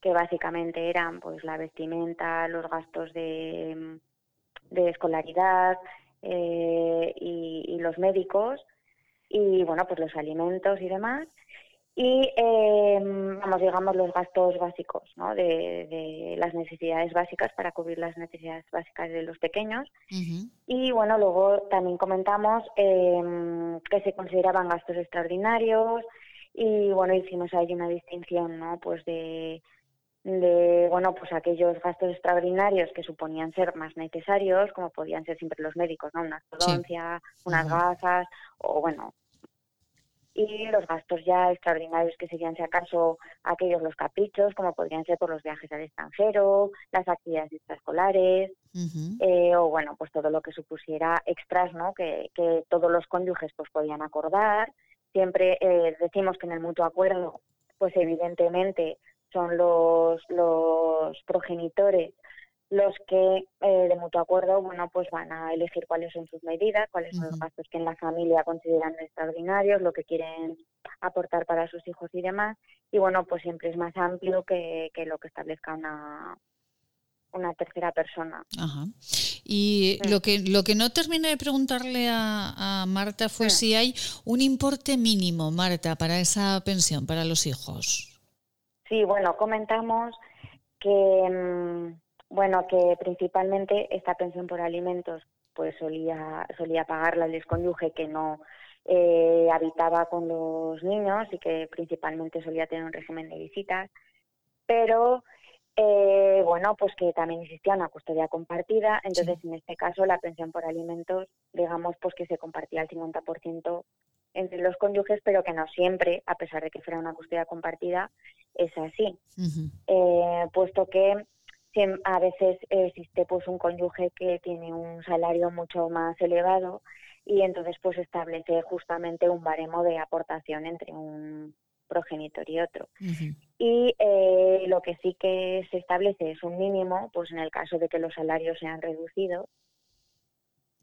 que básicamente eran pues la vestimenta, los gastos de, de escolaridad eh, y, y los médicos y bueno, pues los alimentos y demás. Y, eh, vamos, digamos, los gastos básicos, ¿no? De, de las necesidades básicas para cubrir las necesidades básicas de los pequeños. Y bueno, luego también comentamos eh, que se consideraban gastos extraordinarios y bueno, hicimos ahí una distinción, ¿no? Pues de, de bueno, pues aquellos gastos extraordinarios que suponían ser más necesarios, como podían ser siempre los médicos, ¿no? Una ortodoncia, unas gafas o bueno, y los gastos ya extraordinarios que serían si acaso aquellos los caprichos, como podrían ser por los viajes al extranjero, las actividades extraescolares, eh, o bueno, pues todo lo que supusiera extras, ¿no? Que, que todos los cónyuges pues podían acordar. Siempre eh, decimos que en el mutuo acuerdo, pues evidentemente son los, los progenitores los que eh, de mutuo acuerdo, bueno, pues van a elegir cuáles son sus medidas, cuáles son los gastos que en la familia consideran extraordinarios, lo que quieren aportar para sus hijos y demás. Y bueno, pues siempre es más amplio que, que lo que establezca una, una tercera persona. Ajá. Y lo que lo que no terminé de preguntarle a, a Marta fue si hay un importe mínimo, Marta, para esa pensión para los hijos. Sí, bueno, comentamos que mm, bueno, que principalmente esta pensión por alimentos pues solía, solía pagarla el descónyuge que no eh, habitaba con los niños y que principalmente solía tener un régimen de visitas, pero eh, bueno, pues que también existía una custodia compartida, entonces en este caso la pensión por alimentos, digamos, pues que se compartía al 50% entre los cónyuges, pero que no siempre, a pesar de que fuera una custodia compartida, es así, eh, puesto que a veces existe pues un cónyuge que tiene un salario mucho más elevado y entonces pues establece justamente un baremo de aportación entre un progenitor y otro. Y eh, lo que sí que se establece es un mínimo, pues en el caso de que los salarios sean reducidos.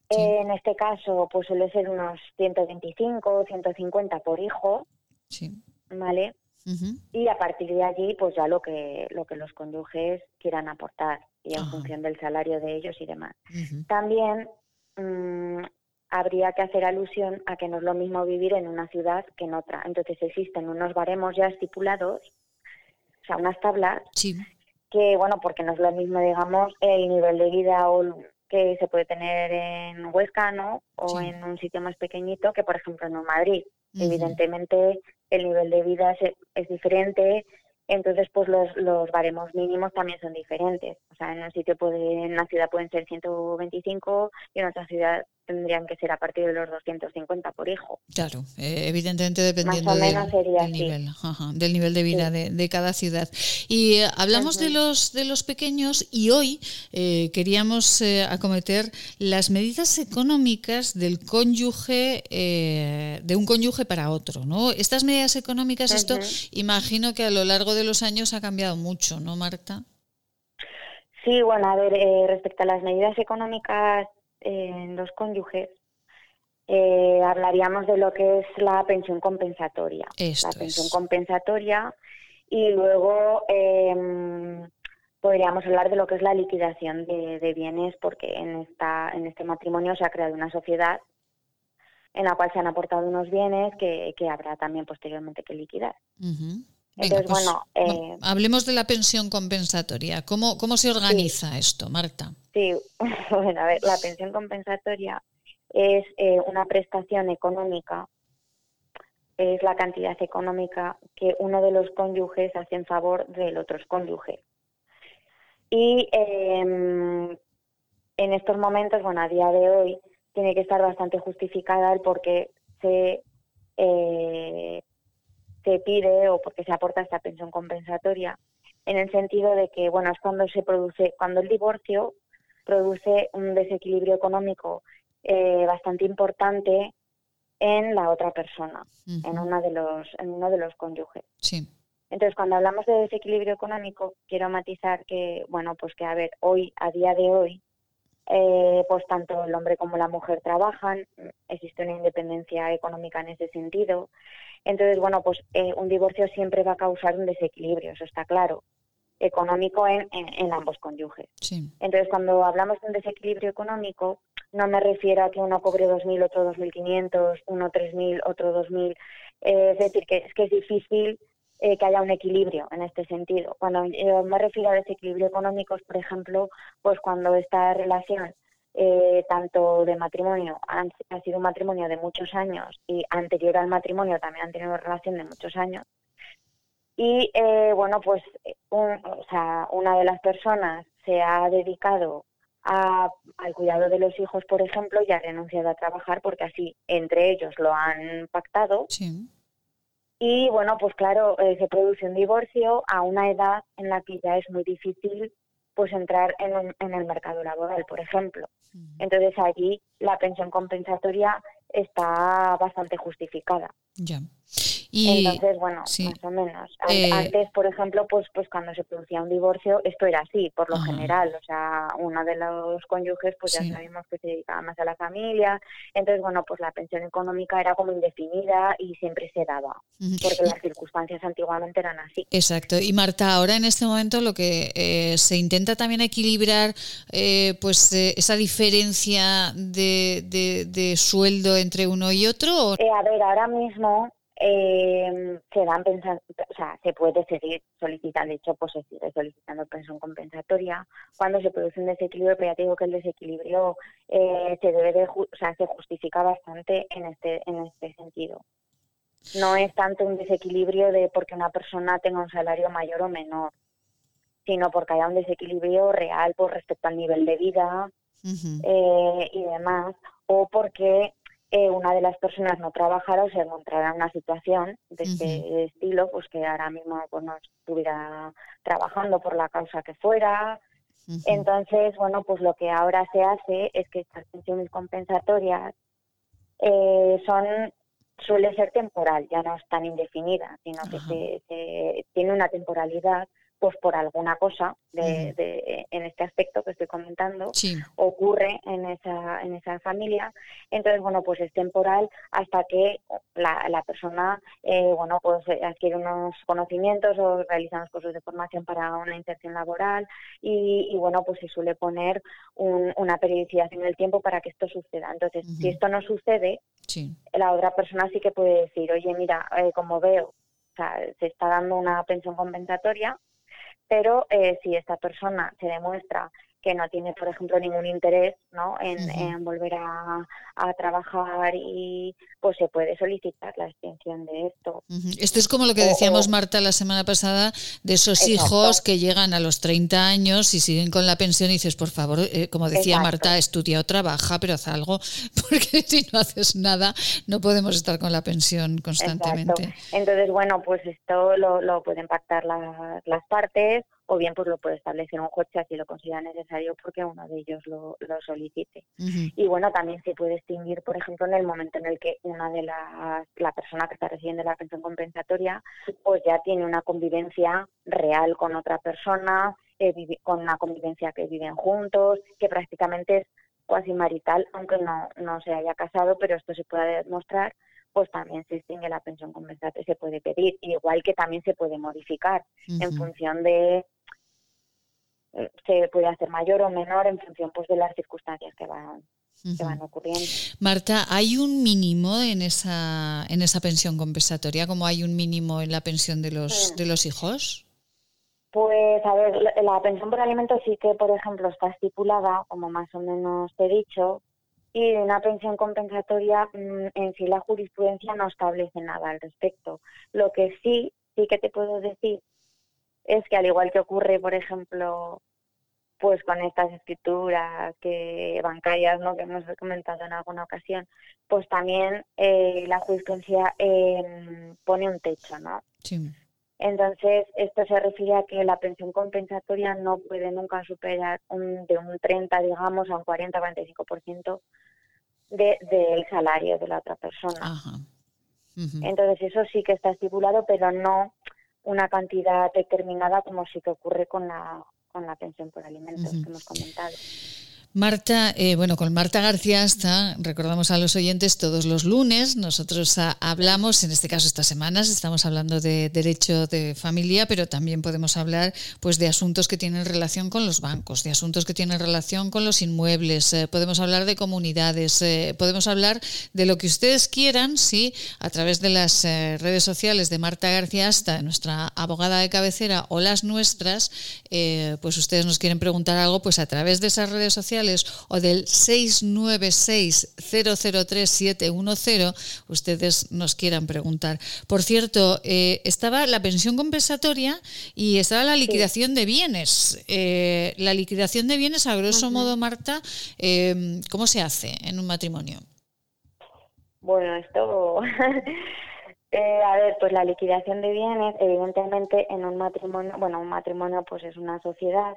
en este caso, pues suele ser unos 125 o 150 por hijo, ¿vale? Y a partir de allí, pues ya lo que, lo que los cónyuges quieran aportar y en función del salario de ellos y demás. También mm, habría que hacer alusión a que no es lo mismo vivir en una ciudad que en otra. Entonces existen unos baremos ya estipulados, o sea, unas tablas, que, bueno, porque no es lo mismo, digamos, el nivel de vida o que se puede tener en Huesca, ¿no? O en un sitio más pequeñito que, por ejemplo, en Madrid. Evidentemente, el nivel de vida es, es, diferente, entonces pues los, los baremos mínimos también son diferentes. O sea, en un sitio puede, en una ciudad pueden ser 125 y en otra ciudad tendrían que ser a partir de los 250 por hijo. Claro, eh, evidentemente dependiendo del, nivel, del nivel de vida de, cada ciudad. Y eh, hablamos de los de los pequeños y hoy eh, queríamos acometer las medidas económicas del cónyuge de un cónyuge para otro, ¿no? Estas medidas económicas, esto imagino que a lo largo de los años ha cambiado mucho, ¿no, Marta? Sí, bueno, a ver, respecto a las medidas económicas en los cónyuges, eh, hablaríamos de lo que es la pensión compensatoria. la pensión compensatoria y luego em, podríamos hablar de lo que es la liquidación de, bienes porque en, esta, en este matrimonio se ha creado una sociedad en la cual se han aportado unos bienes que, habrá también posteriormente que liquidar. Entonces, pues, bueno, eh, hablemos de la pensión compensatoria. ¿Cómo, cómo se organiza esto, Marta? Sí, bueno, a ver, la pensión compensatoria es eh, una prestación económica, es la cantidad económica que uno de los cónyuges hace en favor del otro cónyuge. Y em, en estos momentos, bueno, a día de hoy, tiene que estar bastante justificada el por qué se eh, se pide o porque se aporta esta pensión compensatoria, en el sentido de que, bueno, es cuando se produce, cuando el divorcio produce un desequilibrio económico eh, bastante importante en la otra persona, en una de los, en uno de los cónyuges. Sí. Entonces, cuando hablamos de desequilibrio económico, quiero matizar que, bueno, pues que a ver, hoy, a día de hoy, eh, pues tanto el hombre como la mujer trabajan, existe una independencia económica en ese sentido. Entonces, bueno, pues eh, un divorcio siempre va a causar un desequilibrio, eso está claro, económico en, en, ambos cónyuges. Entonces, cuando hablamos de un desequilibrio económico, no me refiero a que uno cobre 2.000, otro 2.500, uno 3.000, otro 2.000. Eh, es decir, que es que es difícil eh, que haya un equilibrio en este sentido. Cuando yo me refiero a desequilibrio económico, por ejemplo, pues cuando esta relación eh, tanto de matrimonio, ha, sido un matrimonio de muchos años y anterior al matrimonio también han tenido una relación de muchos años. Y eh, bueno, pues o sea, una de las personas se ha dedicado a, al cuidado de los hijos, por ejemplo, y ha renunciado a trabajar porque así entre ellos lo han pactado. Y bueno, pues claro, eh, se produce un divorcio a una edad en la que ya es muy difícil pues entrar en, en el mercado laboral, por ejemplo. Entonces allí la pensión compensatoria está bastante justificada. Ya. Entonces, bueno, más o menos. Eh, Antes, por ejemplo, pues pues cuando se producía un divorcio, esto era así, por lo general. O sea, uno de los cónyuges, pues ya sabemos que se dedicaba más a la familia. Entonces, bueno, pues la pensión económica era como indefinida y siempre se daba, porque las circunstancias antiguamente eran así. Exacto. Y Marta, ahora en este momento lo que eh, se intenta también equilibrar, eh, pues eh, esa diferencia de, de- de sueldo entre uno y otro. ¿o? Eh, a ver, ahora mismo eh, se dan pensa- o sea, se puede seguir solicitando, de hecho, pues se sigue solicitando pensión compensatoria cuando se produce un desequilibrio, pero ya te digo que el desequilibrio eh, se debe de, o sea, se justifica bastante en este, en este sentido. No es tanto un desequilibrio de porque una persona tenga un salario mayor o menor, sino porque haya un desequilibrio real por respecto al nivel de vida, eh, y demás, o porque eh, una de las personas no trabajara o se encontrara en una situación de este estilo, pues que ahora mismo pues, no estuviera trabajando por la causa que fuera. Entonces, bueno, pues lo que ahora se hace es que estas pensiones compensatorias eh, son suele ser temporal, ya no es tan indefinida, sino que se, se- tiene una temporalidad pues por alguna cosa de, Ujú. de- en este aspecto que estoy comentando Sí. ocurre en esa en esa familia entonces bueno pues es temporal hasta que la, la persona eh, bueno pues eh, adquiere unos conocimientos o realiza unos cursos de formación para una inserción laboral y, y, bueno pues se suele poner un- una periodicidad en el tiempo para que esto suceda entonces si esto no sucede Sí. la otra persona sí que puede decir, oye, mira, eh, como veo, o sea, se está dando una pensión compensatoria, pero eh, si esta persona se demuestra que no tiene, por ejemplo, ningún interés ¿no? en, volver a, a trabajar y pues se puede solicitar la extensión de esto. Esto es como lo que O- decíamos, o- Marta, la semana pasada, de esos Exacto. hijos que llegan a los 30 años y siguen con la pensión y dices, por favor, eh, como decía Exacto. Marta, estudia o trabaja, pero haz algo, porque si no haces nada, no podemos estar con la pensión constantemente. Exacto. Entonces, bueno, pues esto lo, lo pueden pactar la- las partes o bien pues lo puede establecer un juez si lo considera necesario porque uno de ellos lo, lo solicite. Y bueno, también se puede extinguir, por ejemplo, en el momento en el que una de las, la persona que está recibiendo la pensión compensatoria, pues ya tiene una convivencia real con otra persona, eh, con una convivencia que viven juntos, que prácticamente es cuasi marital, aunque no, no se haya casado, pero esto se puede demostrar, pues también se extingue la pensión compensatoria, se puede pedir, igual que también se puede modificar en función de se puede hacer mayor o menor en función pues de las circunstancias que van que van ocurriendo. Marta, ¿hay un mínimo en esa, en esa pensión compensatoria, como hay un mínimo en la pensión de los, de los hijos? Pues a ver, la, la pensión por alimentos sí que, por ejemplo, está estipulada, como más o menos te he dicho, y una pensión compensatoria mm, en sí la jurisprudencia no establece nada al respecto. Lo que sí, sí que te puedo decir es que al igual que ocurre, por ejemplo, pues con estas escrituras que bancarias, ¿no? que hemos comentado en alguna ocasión, pues también eh, la jurisprudencia eh, pone un techo, ¿no? Sí. Entonces, esto se refiere a que la pensión compensatoria no puede nunca superar un, de un 30, digamos, a un 40-45% de, del salario de la otra persona. Entonces, eso sí que está estipulado, pero no una cantidad determinada como sí que ocurre con la, con la pensión por alimentos que hemos comentado. Marta, eh, bueno, con Marta García está, recordamos a los oyentes, todos los lunes nosotros hablamos, en este caso estas semanas, estamos hablando de derecho de familia, pero también podemos hablar pues de asuntos que tienen relación con los bancos, de asuntos que tienen relación con los inmuebles, eh, podemos hablar de comunidades, eh, podemos hablar de lo que ustedes quieran, sí, a través de las redes sociales de Marta García hasta nuestra abogada de cabecera o las nuestras, pues ustedes nos quieren preguntar algo, pues a través de esas redes sociales o del 696-003-710, ustedes nos quieran preguntar. Por cierto, eh, estaba la pensión compensatoria y estaba la liquidación de bienes. Eh, la liquidación de bienes, a grosso modo, Marta, eh, ¿cómo se hace en un matrimonio? Bueno, esto Eh, a ver, pues la liquidación de bienes, evidentemente en un matrimonio, bueno, un matrimonio pues es una sociedad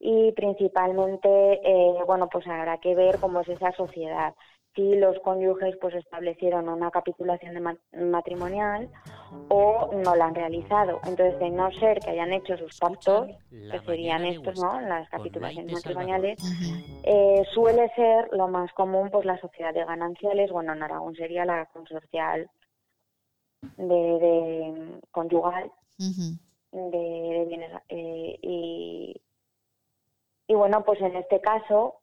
y principalmente, eh, bueno, pues habrá que ver cómo es esa sociedad. Si los cónyuges pues establecieron una capitulación matrimonial o no la han realizado. Entonces, de no ser que hayan hecho sus pactos, que serían estos, ¿no? Las capitulaciones matrimoniales, eh, suele ser lo más común pues la sociedad de gananciales, bueno, en Aragón sería la consorcial de, conyugal de, bienes eh, y y bueno, pues en este caso,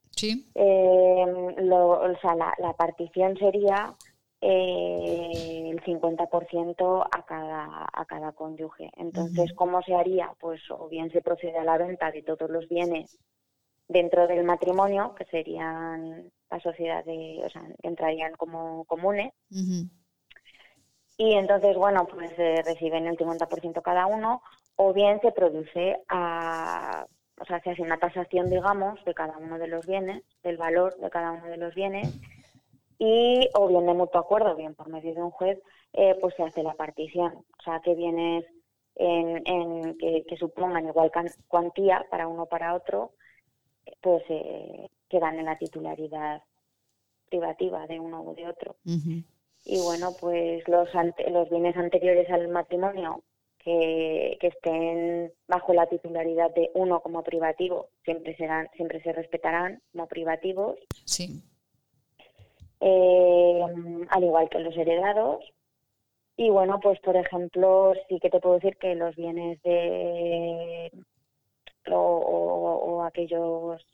eh, o sea, la, partición sería eh, el 50% a cada, a cada cónyuge. Entonces, ¿cómo se haría? Pues o bien se procede a la venta de todos los bienes dentro del matrimonio, que serían la sociedad de, o sea, entrarían como comunes. Y entonces, bueno, pues reciben el 50% cada uno, o bien se produce a o sea, se hace una tasación, digamos, de cada uno de los bienes, del valor de cada uno de los bienes, y o bien de mutuo acuerdo, bien por medio de un juez, eh, pues se hace la partición. O sea, que bienes en, que, supongan igual cuantía para uno o para otro, pues eh, quedan en la titularidad privativa de uno o de otro. Y bueno, pues los, los bienes anteriores al matrimonio que, estén bajo la titularidad de uno como privativo siempre serán siempre se respetarán como privativos. Sí. Eh, al igual que los heredados. Y bueno pues por ejemplo sí que te puedo decir que los bienes de o, aquellos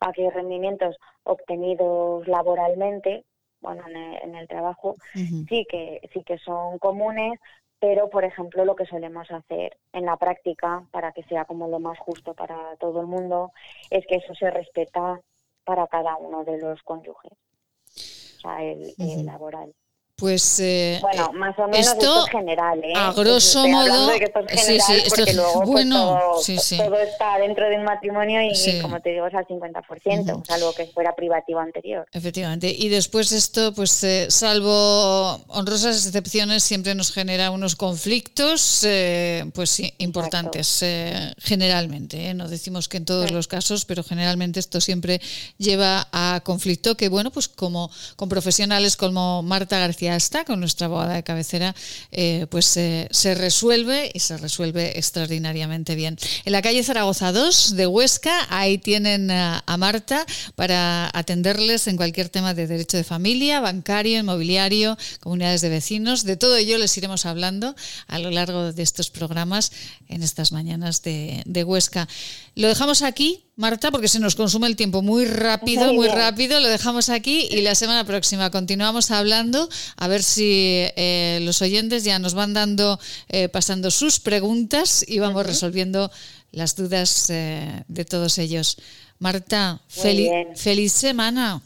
aquellos rendimientos obtenidos laboralmente bueno en el, trabajo sí que sí que son comunes pero por ejemplo lo que solemos hacer en la práctica para que sea como lo más justo para todo el mundo es que eso se respeta para cada uno de los cónyuges, o sea, el, el laboral. Pues eh, bueno, más o menos esto, es general, ¿eh? A grosso modo, de que esto es general, sí, sí, porque luego pues, bueno, todo, sí, sí. todo, está dentro de un matrimonio y como te digo es al 50%, uh -huh. salvo que fuera privativo anterior. Efectivamente, y después esto, pues eh, salvo honrosas excepciones, siempre nos genera unos conflictos, eh, pues sí, importantes, eh, generalmente. No decimos que en todos los casos, pero generalmente esto siempre lleva a conflicto que, bueno, pues como con profesionales como Marta García está, con nuestra abogada de cabecera, eh, pues eh, se resuelve y se resuelve extraordinariamente bien. En la calle Zaragoza 2 de Huesca, ahí tienen a, Marta para atenderles en cualquier tema de derecho de familia, bancario, inmobiliario, comunidades de vecinos. De todo ello les iremos hablando a lo largo de estos programas en estas mañanas de Huesca. Lo dejamos aquí, Marta, porque se nos consume el tiempo muy rápido, muy rápido. Lo dejamos aquí y la semana próxima continuamos hablando a ver si eh, los oyentes ya nos van dando, eh, pasando sus preguntas y vamos resolviendo las dudas eh, de todos ellos. Marta, feliz, feliz semana.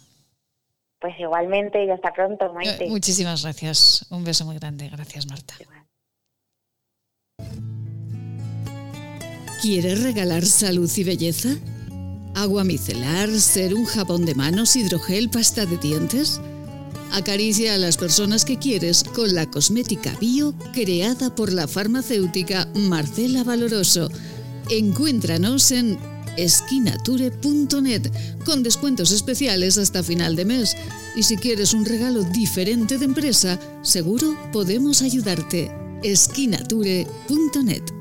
Pues igualmente y hasta pronto, Maite. muchísimas gracias. Un beso muy grande. Gracias, Marta. ¿Quieres regalar salud y belleza? ¿Agua micelar, ser un jabón de manos, hidrogel, pasta de dientes? Acaricia a las personas que quieres con la cosmética bio creada por la farmacéutica Marcela Valoroso. Encuéntranos en esquinature.net con descuentos especiales hasta final de mes. Y si quieres un regalo diferente de empresa, seguro podemos ayudarte. esquinature.net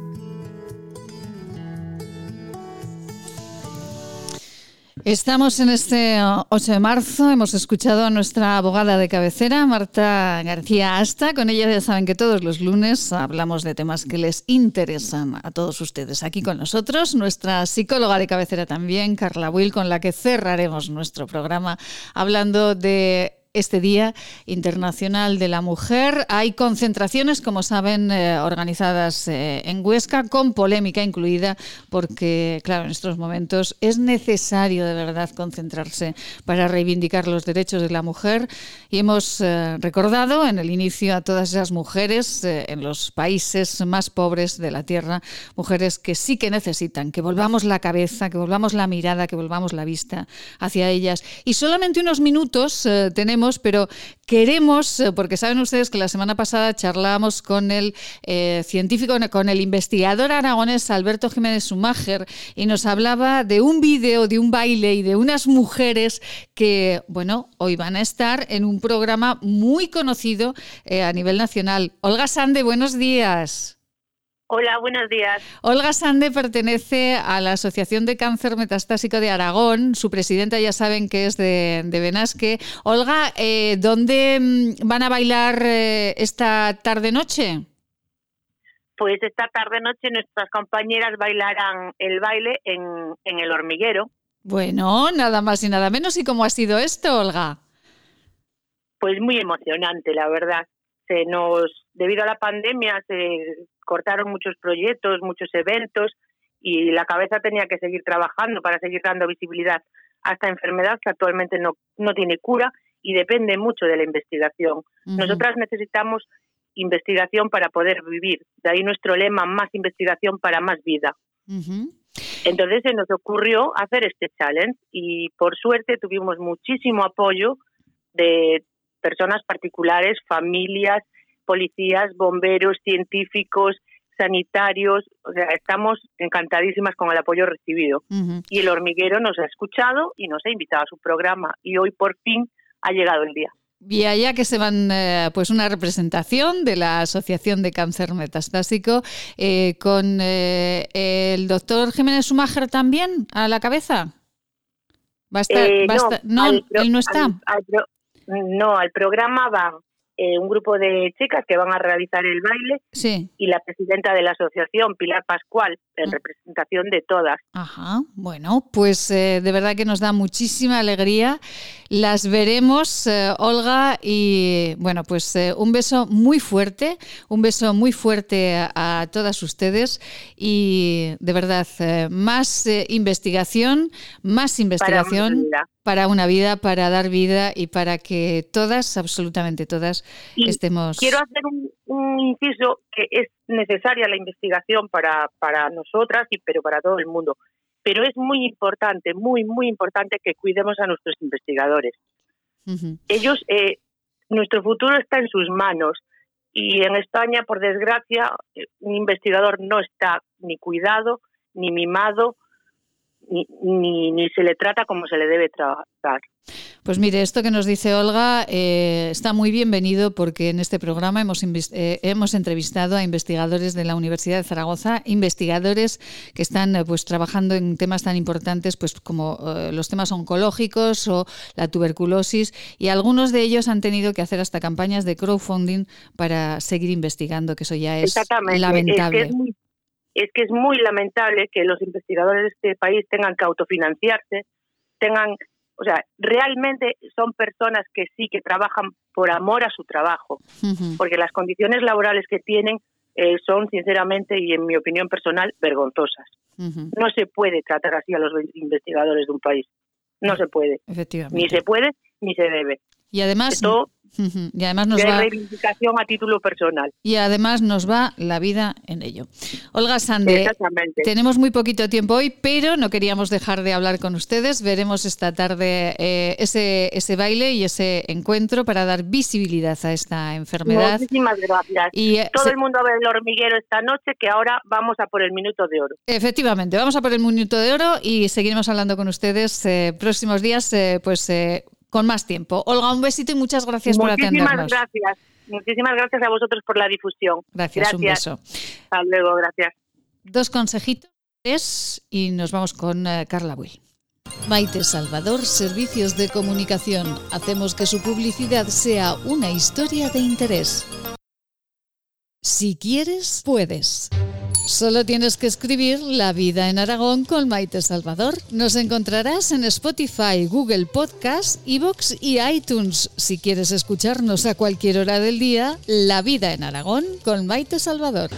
Estamos en este 8 de marzo, hemos escuchado a nuestra abogada de cabecera, Marta García Asta. Con ella ya saben que todos los lunes hablamos de temas que les interesan a todos ustedes. Aquí con nosotros, nuestra psicóloga de cabecera también, Carla Will, con la que cerraremos nuestro programa hablando de este Día Internacional de la Mujer. Hay concentraciones, como saben, eh, organizadas eh, en Huesca, con polémica incluida, porque, claro, en estos momentos es necesario de verdad concentrarse para reivindicar los derechos de la mujer. Y hemos eh, recordado en el inicio a todas esas mujeres en los países más pobres de la Tierra, mujeres que sí que necesitan que volvamos la cabeza, que volvamos la mirada, que volvamos la vista hacia ellas. Y solamente unos minutos tenemos pero queremos, eh, porque saben ustedes que la semana pasada charlábamos con el eh, científico, con el investigador aragonés Alberto Jiménez Sumáger y nos hablaba de un vídeo, de un baile y de unas mujeres que, bueno, hoy van a estar en un programa muy conocido eh, a nivel nacional. Olga Sande, buenos días. Hola, buenos días. Olga Sande pertenece a la Asociación de Cáncer Metastásico de Aragón. Su presidenta ya saben que es de, Benasque. Olga, eh, ¿dónde mm, van a bailar eh, esta tarde-noche? Pues esta tarde-noche nuestras compañeras bailarán el baile en, en el hormiguero. Bueno, nada más y nada menos. ¿Y cómo ha sido esto, Olga? Pues muy emocionante, la verdad. Se nos, debido a la pandemia, se cortaron muchos proyectos, muchos eventos y la cabeza tenía que seguir trabajando para seguir dando visibilidad a esta enfermedad que actualmente no, no tiene cura y depende mucho de la investigación. Nosotras necesitamos investigación para poder vivir. De ahí nuestro lema, más investigación para más vida. Entonces se nos ocurrió hacer este challenge y por suerte tuvimos muchísimo apoyo de personas particulares, familias, policías, bomberos, científicos, sanitarios, o sea, estamos encantadísimas con el apoyo recibido. Y el hormiguero nos ha escuchado y nos ha invitado a su programa y hoy por fin ha llegado el día. Y allá que se van, eh, pues una representación de la Asociación de Cáncer Metastásico eh, con eh, el doctor Jiménez Sumáger también a la cabeza. ¿Va a estar? no, él no está. no, al programa va eh, un grupo de chicas que van a realizar el baile y la presidenta de la asociación, Pilar Pascual, en mm. representación de todas. Ajá, bueno, pues eh, de verdad que nos da muchísima alegría. Las veremos, eh, Olga, y bueno, pues un beso muy fuerte, un beso muy fuerte a, todas ustedes y de verdad, más investigación, más investigación para una vida, para dar vida y para que todas, absolutamente todas, estemos. Quiero hacer un, inciso que es necesaria la investigación para, para nosotras y pero para todo el mundo. Pero es muy importante, muy, muy importante que cuidemos a nuestros investigadores. Ellos, eh, nuestro futuro está en sus manos y en España, por desgracia, un investigador no está ni cuidado, ni mimado, ni, ni, se le trata como se le debe tratar. Pues mire, esto que nos dice Olga eh, está muy bienvenido porque en este programa hemos, eh, hemos entrevistado a investigadores de la Universidad de Zaragoza, investigadores que están eh, pues trabajando en temas tan importantes pues como los temas oncológicos o la tuberculosis y algunos de ellos han tenido que hacer hasta campañas de crowdfunding para seguir investigando, que eso ya es lamentable es que es muy lamentable que los investigadores de este país tengan que autofinanciarse, tengan, o sea, realmente son personas que sí que trabajan por amor a su trabajo, porque las condiciones laborales que tienen eh, son sinceramente y en mi opinión personal vergonzosas. No se puede tratar así a los investigadores de un país. No se puede. Ni se puede ni se debe. Y además, y además nos va reivindicación a título personal. Y además nos va la vida en ello. Olga Sande, tenemos muy poquito tiempo hoy, pero no queríamos dejar de hablar con ustedes. Veremos esta tarde eh, ese, ese baile y ese encuentro para dar visibilidad a esta enfermedad. Muchísimas gracias. Y, eh, Todo el mundo ve el hormiguero esta noche, que ahora vamos a por el minuto de oro. Efectivamente, vamos a por el minuto de oro y seguiremos hablando con ustedes eh, próximos días, pues con más tiempo. Olga, un besito y muchas gracias por atendernos. Muchísimas gracias. Muchísimas gracias a vosotros por la difusión. Gracias, un beso. Hasta luego, gracias. Dos consejitos y nos vamos con eh, Carla Will. Maite Salvador, Servicios de Comunicación. Hacemos que su publicidad sea una historia de interés. Si quieres, puedes. Solo tienes que escribir La vida en Aragón con Maite Salvador. Nos encontrarás en Spotify, Google Podcast, Evox y iTunes. Si quieres escucharnos a cualquier hora del día, La vida en Aragón con Maite Salvador.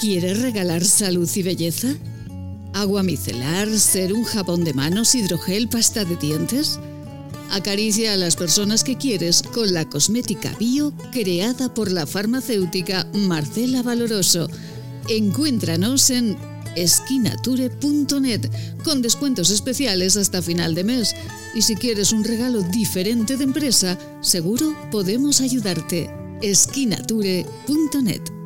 ¿Quieres regalar salud y belleza? ¿Agua micelar, ser un jabón de manos, hidrogel, pasta de dientes? Acaricia a las personas que quieres con la cosmética bio creada por la farmacéutica Marcela Valoroso. Encuéntranos en esquinature.net con descuentos especiales hasta final de mes. Y si quieres un regalo diferente de empresa, seguro podemos ayudarte. esquinature.net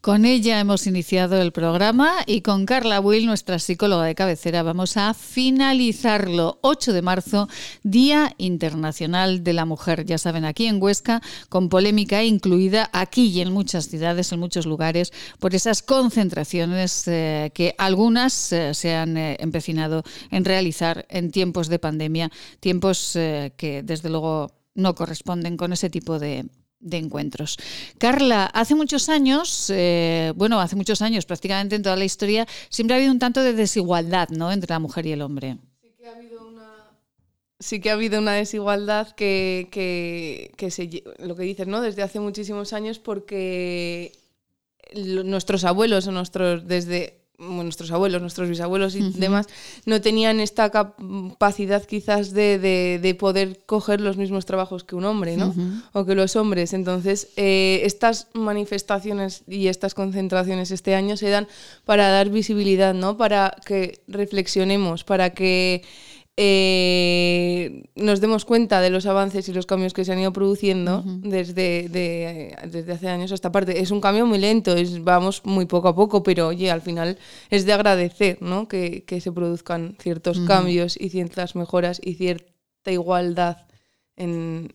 Con ella hemos iniciado el programa y con Carla Will, nuestra psicóloga de cabecera, vamos a finalizarlo. 8 de marzo, Día Internacional de la Mujer. Ya saben, aquí en Huesca, con polémica incluida aquí y en muchas ciudades, en muchos lugares, por esas concentraciones eh, que algunas eh, se han eh, empecinado en realizar en tiempos de pandemia, tiempos que desde luego no corresponden con ese tipo de, de encuentros. Carla, hace muchos años, eh, bueno, hace muchos años, prácticamente en toda la historia, siempre ha habido un tanto de desigualdad ¿no? entre la mujer y el hombre. Sí que ha habido una, sí que ha habido una desigualdad que, que, que se, lo que dices, ¿no? Desde hace muchísimos años porque nuestros abuelos o nuestros, desde nuestros abuelos, nuestros bisabuelos y demás, no tenían esta capacidad quizás de, de, poder coger los mismos trabajos que un hombre, ¿no? O que los hombres. Entonces, eh, estas manifestaciones y estas concentraciones este año se dan para dar visibilidad, ¿no? Para que reflexionemos, para que eh, nos demos cuenta de los avances y los cambios que se han ido produciendo desde, desde hace años a esta parte. Es un cambio muy lento, es, vamos muy poco a poco, pero oye, al final es de agradecer ¿no? que, se produzcan ciertos cambios y ciertas mejoras y cierta igualdad en,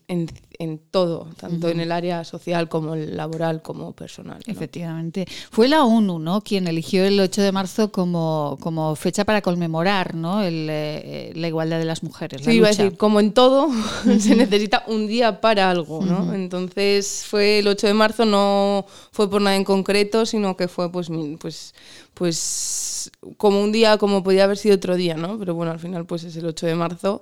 en, todo, tanto en el área social como el laboral como personal. Efectivamente. Fue la ONU ¿no? quien eligió el 8 de marzo como, como fecha para conmemorar ¿no? El, eh, la igualdad de las mujeres. sí, iba a decir, como en todo, se necesita un día para algo. ¿no? Entonces fue el 8 de marzo, no fue por nada en concreto, sino que fue pues, pues, pues como un día, como podía haber sido otro día, ¿no? Pero bueno, al final pues es el 8 de marzo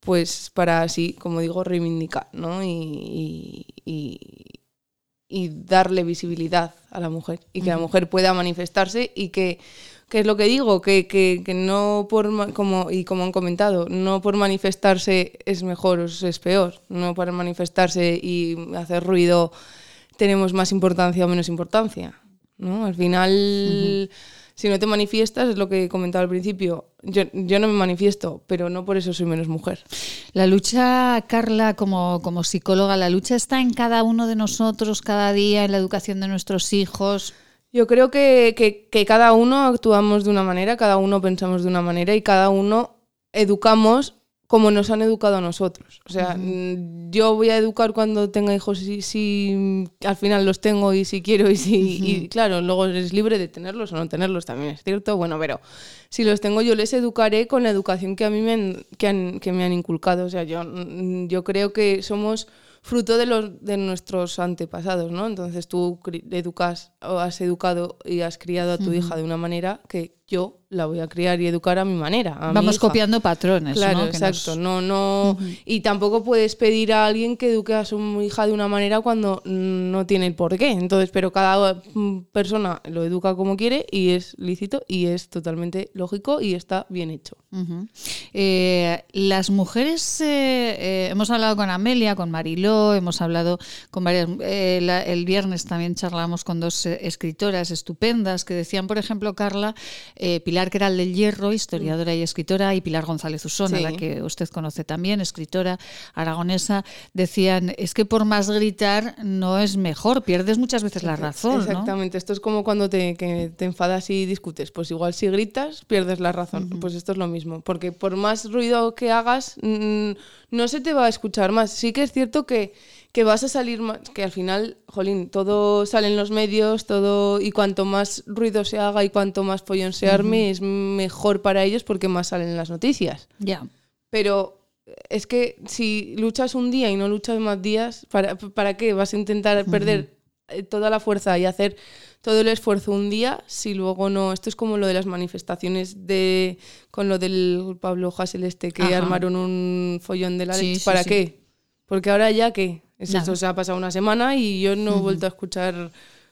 pues para así, como digo, reivindicar ¿no? y, y, darle visibilidad a la mujer y que la mujer pueda manifestarse y que, que es lo que digo, que, que, que, no por, como, y como han comentado, no por manifestarse es mejor o es peor, no por manifestarse y hacer ruido tenemos más importancia o menos importancia. ¿no? Al final si no te manifiestas, es lo que he comentado al principio, yo, yo, no me manifiesto, pero no por eso soy menos mujer. La lucha, Carla, como, como psicóloga, la lucha está en cada uno de nosotros, cada día, en la educación de nuestros hijos. Yo creo que, que, que cada uno actuamos de una manera, cada uno pensamos de una manera y cada uno educamos como nos han educado a nosotros. O sea, mm, yo voy a educar cuando tenga hijos si, si, al final los tengo y si quiero y si... Y claro, luego eres libre de tenerlos o no tenerlos, también es cierto. Bueno, pero si los tengo yo les educaré con la educación que a mí me han, que, han, que me han inculcado. O sea, yo, mm, yo creo que somos fruto de, los, de nuestros antepasados, ¿no? Entonces tú educas o has educado y has criado a tu hija de una manera que yo la voy a criar y educar a mi manera. Vamos copiando patrones. Claro, ¿no? exacto. No, no. Y tampoco puedes pedir a alguien que eduque a su hija de una manera cuando no tiene el por qué. Entonces, pero cada mm, persona lo educa como quiere y es lícito y es totalmente lógico y está bien hecho. Eh, las mujeres, eh, eh, hemos hablado con Amelia, con Mariló, hemos hablado con varias. el viernes también charlamos con dos escritoras estupendas que decían, por ejemplo, Carla, Pilar Queral del Hierro, historiadora y escritora, y Pilar González Usona, la que usted conoce también, escritora aragonesa, decían, es que por más gritar no es mejor, pierdes muchas veces la razón. Exactamente, esto es como cuando te, te, enfadas y discutes, pues igual si gritas pierdes la razón, pues esto es lo mismo, porque por más ruido que hagas no se te va a escuchar más. Sí que es cierto que que vas a salir más, que al final, jolín, todo sale en los medios, todo, y cuanto más ruido se haga y cuanto más follón se arme, es mejor para ellos porque más salen en las noticias. Ya. Pero es que si luchas un día y no luchas más días, ¿para, para qué? Vas a intentar perder eh, toda la fuerza y hacer todo el esfuerzo un día si luego no. Esto es como lo de las manifestaciones de con lo del Pablo Hassel este que armaron un follón de la leche. ¿Para qué? Porque ahora ya eso se ha pasado una semana y yo no he vuelto a escuchar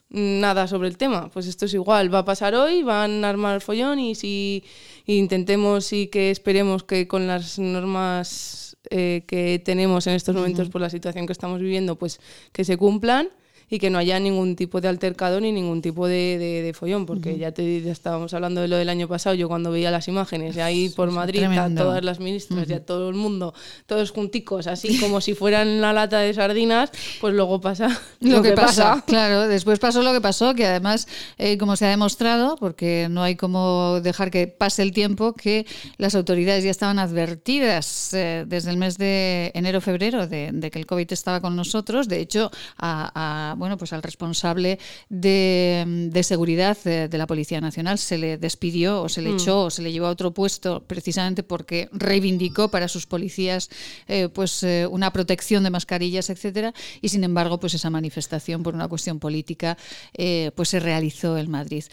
nada sobre el tema. Pues esto es igual, va a pasar hoy, van a armar el follón y si intentemos y que esperemos que con las normas eh, que tenemos en estos momentos por la situación que estamos viviendo, pues que se cumplan y que no haya ningún tipo de altercado ni ningún tipo de, de, follón, porque ya, te, ya estábamos hablando de lo del año pasado, yo cuando veía las imágenes, ahí por Madrid, a todas las ministras, ya todo el mundo, todos junticos, así como si fueran la lata de sardinas, pues luego pasa lo, que, pasa. Claro, después pasó lo que pasó, que además, eh, como se ha demostrado, porque no hay como dejar que pase el tiempo, que las autoridades ya estaban advertidas eh, desde el mes de enero-febrero de, que el COVID estaba con nosotros, de hecho, a bueno, pues al responsable de, seguridad de, la Policía Nacional se le despidió o se le mm. echó o se le llevó a otro puesto precisamente porque reivindicó para sus policías eh, pues eh, una protección de mascarillas, etcétera, y sin embargo, pues esa manifestación por una cuestión política eh, pues se realizó en Madrid.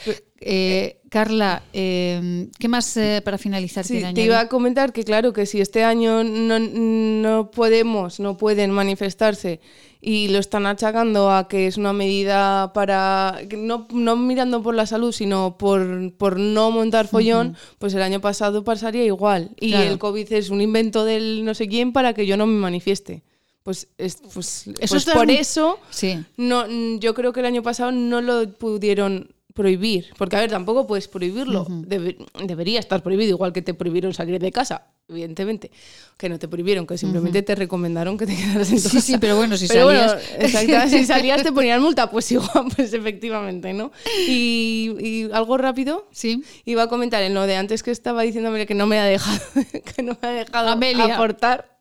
Carla, ¿qué más para finalizar? Sí, te iba a comentar que claro que si este año no, no podemos, no pueden manifestarse y lo están achacando a que es una medida para, no, no mirando por la salud, sino por, por no montar follón, pues el año pasado pasaría igual. Y el COVID es un invento del no sé quién para que yo no me manifieste. Pues, es, pues, eso pues por eso sí. no, yo creo que el año pasado no lo pudieron prohibir. Porque, a ver, tampoco puedes prohibirlo. debería estar prohibido, igual que te prohibieron salir de casa evidentemente, que no te prohibieron, que simplemente te recomendaron que te quedaras en tu sí, Sí, pero bueno, si salías... si salías te ponían multa, pues igual, pues efectivamente, ¿no? Y, algo rápido, sí. iba a comentar en lo de antes que estaba diciéndome que no me ha dejado, que no me ha dejado aportar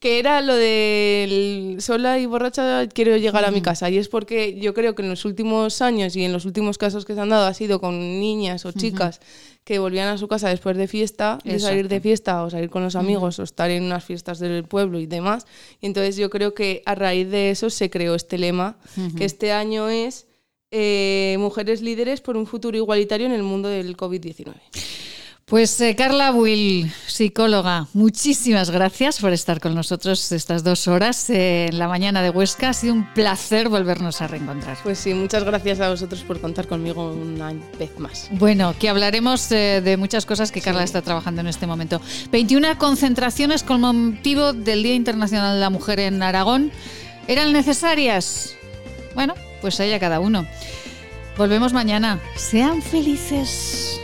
que era lo de sola y borracha quiero llegar a mi casa. Y es porque yo creo que en los últimos años y en los últimos casos que se han dado ha sido con niñas o chicas que volvían a su casa después de fiesta, de salir de fiesta o salir con los amigos o estar en unas fiestas del pueblo y demás. Y entonces yo creo que a raíz de eso se creó este lema, que este año es eh, Mujeres líderes por un futuro igualitario en el mundo del COVID-19. Pues eh, Carla Will, psicóloga, muchísimas gracias por estar con nosotros estas dos horas en la mañana de Huesca. Ha sido un placer volvernos a reencontrar. Pues sí, muchas gracias a vosotros por contar conmigo una vez más. Bueno, que hablaremos eh, de muchas cosas que Carla está trabajando en este momento. 21 concentraciones con motivo del Día Internacional de la Mujer en Aragón. ¿Eran necesarias? Bueno, pues allá cada uno. Volvemos mañana. Sean felices.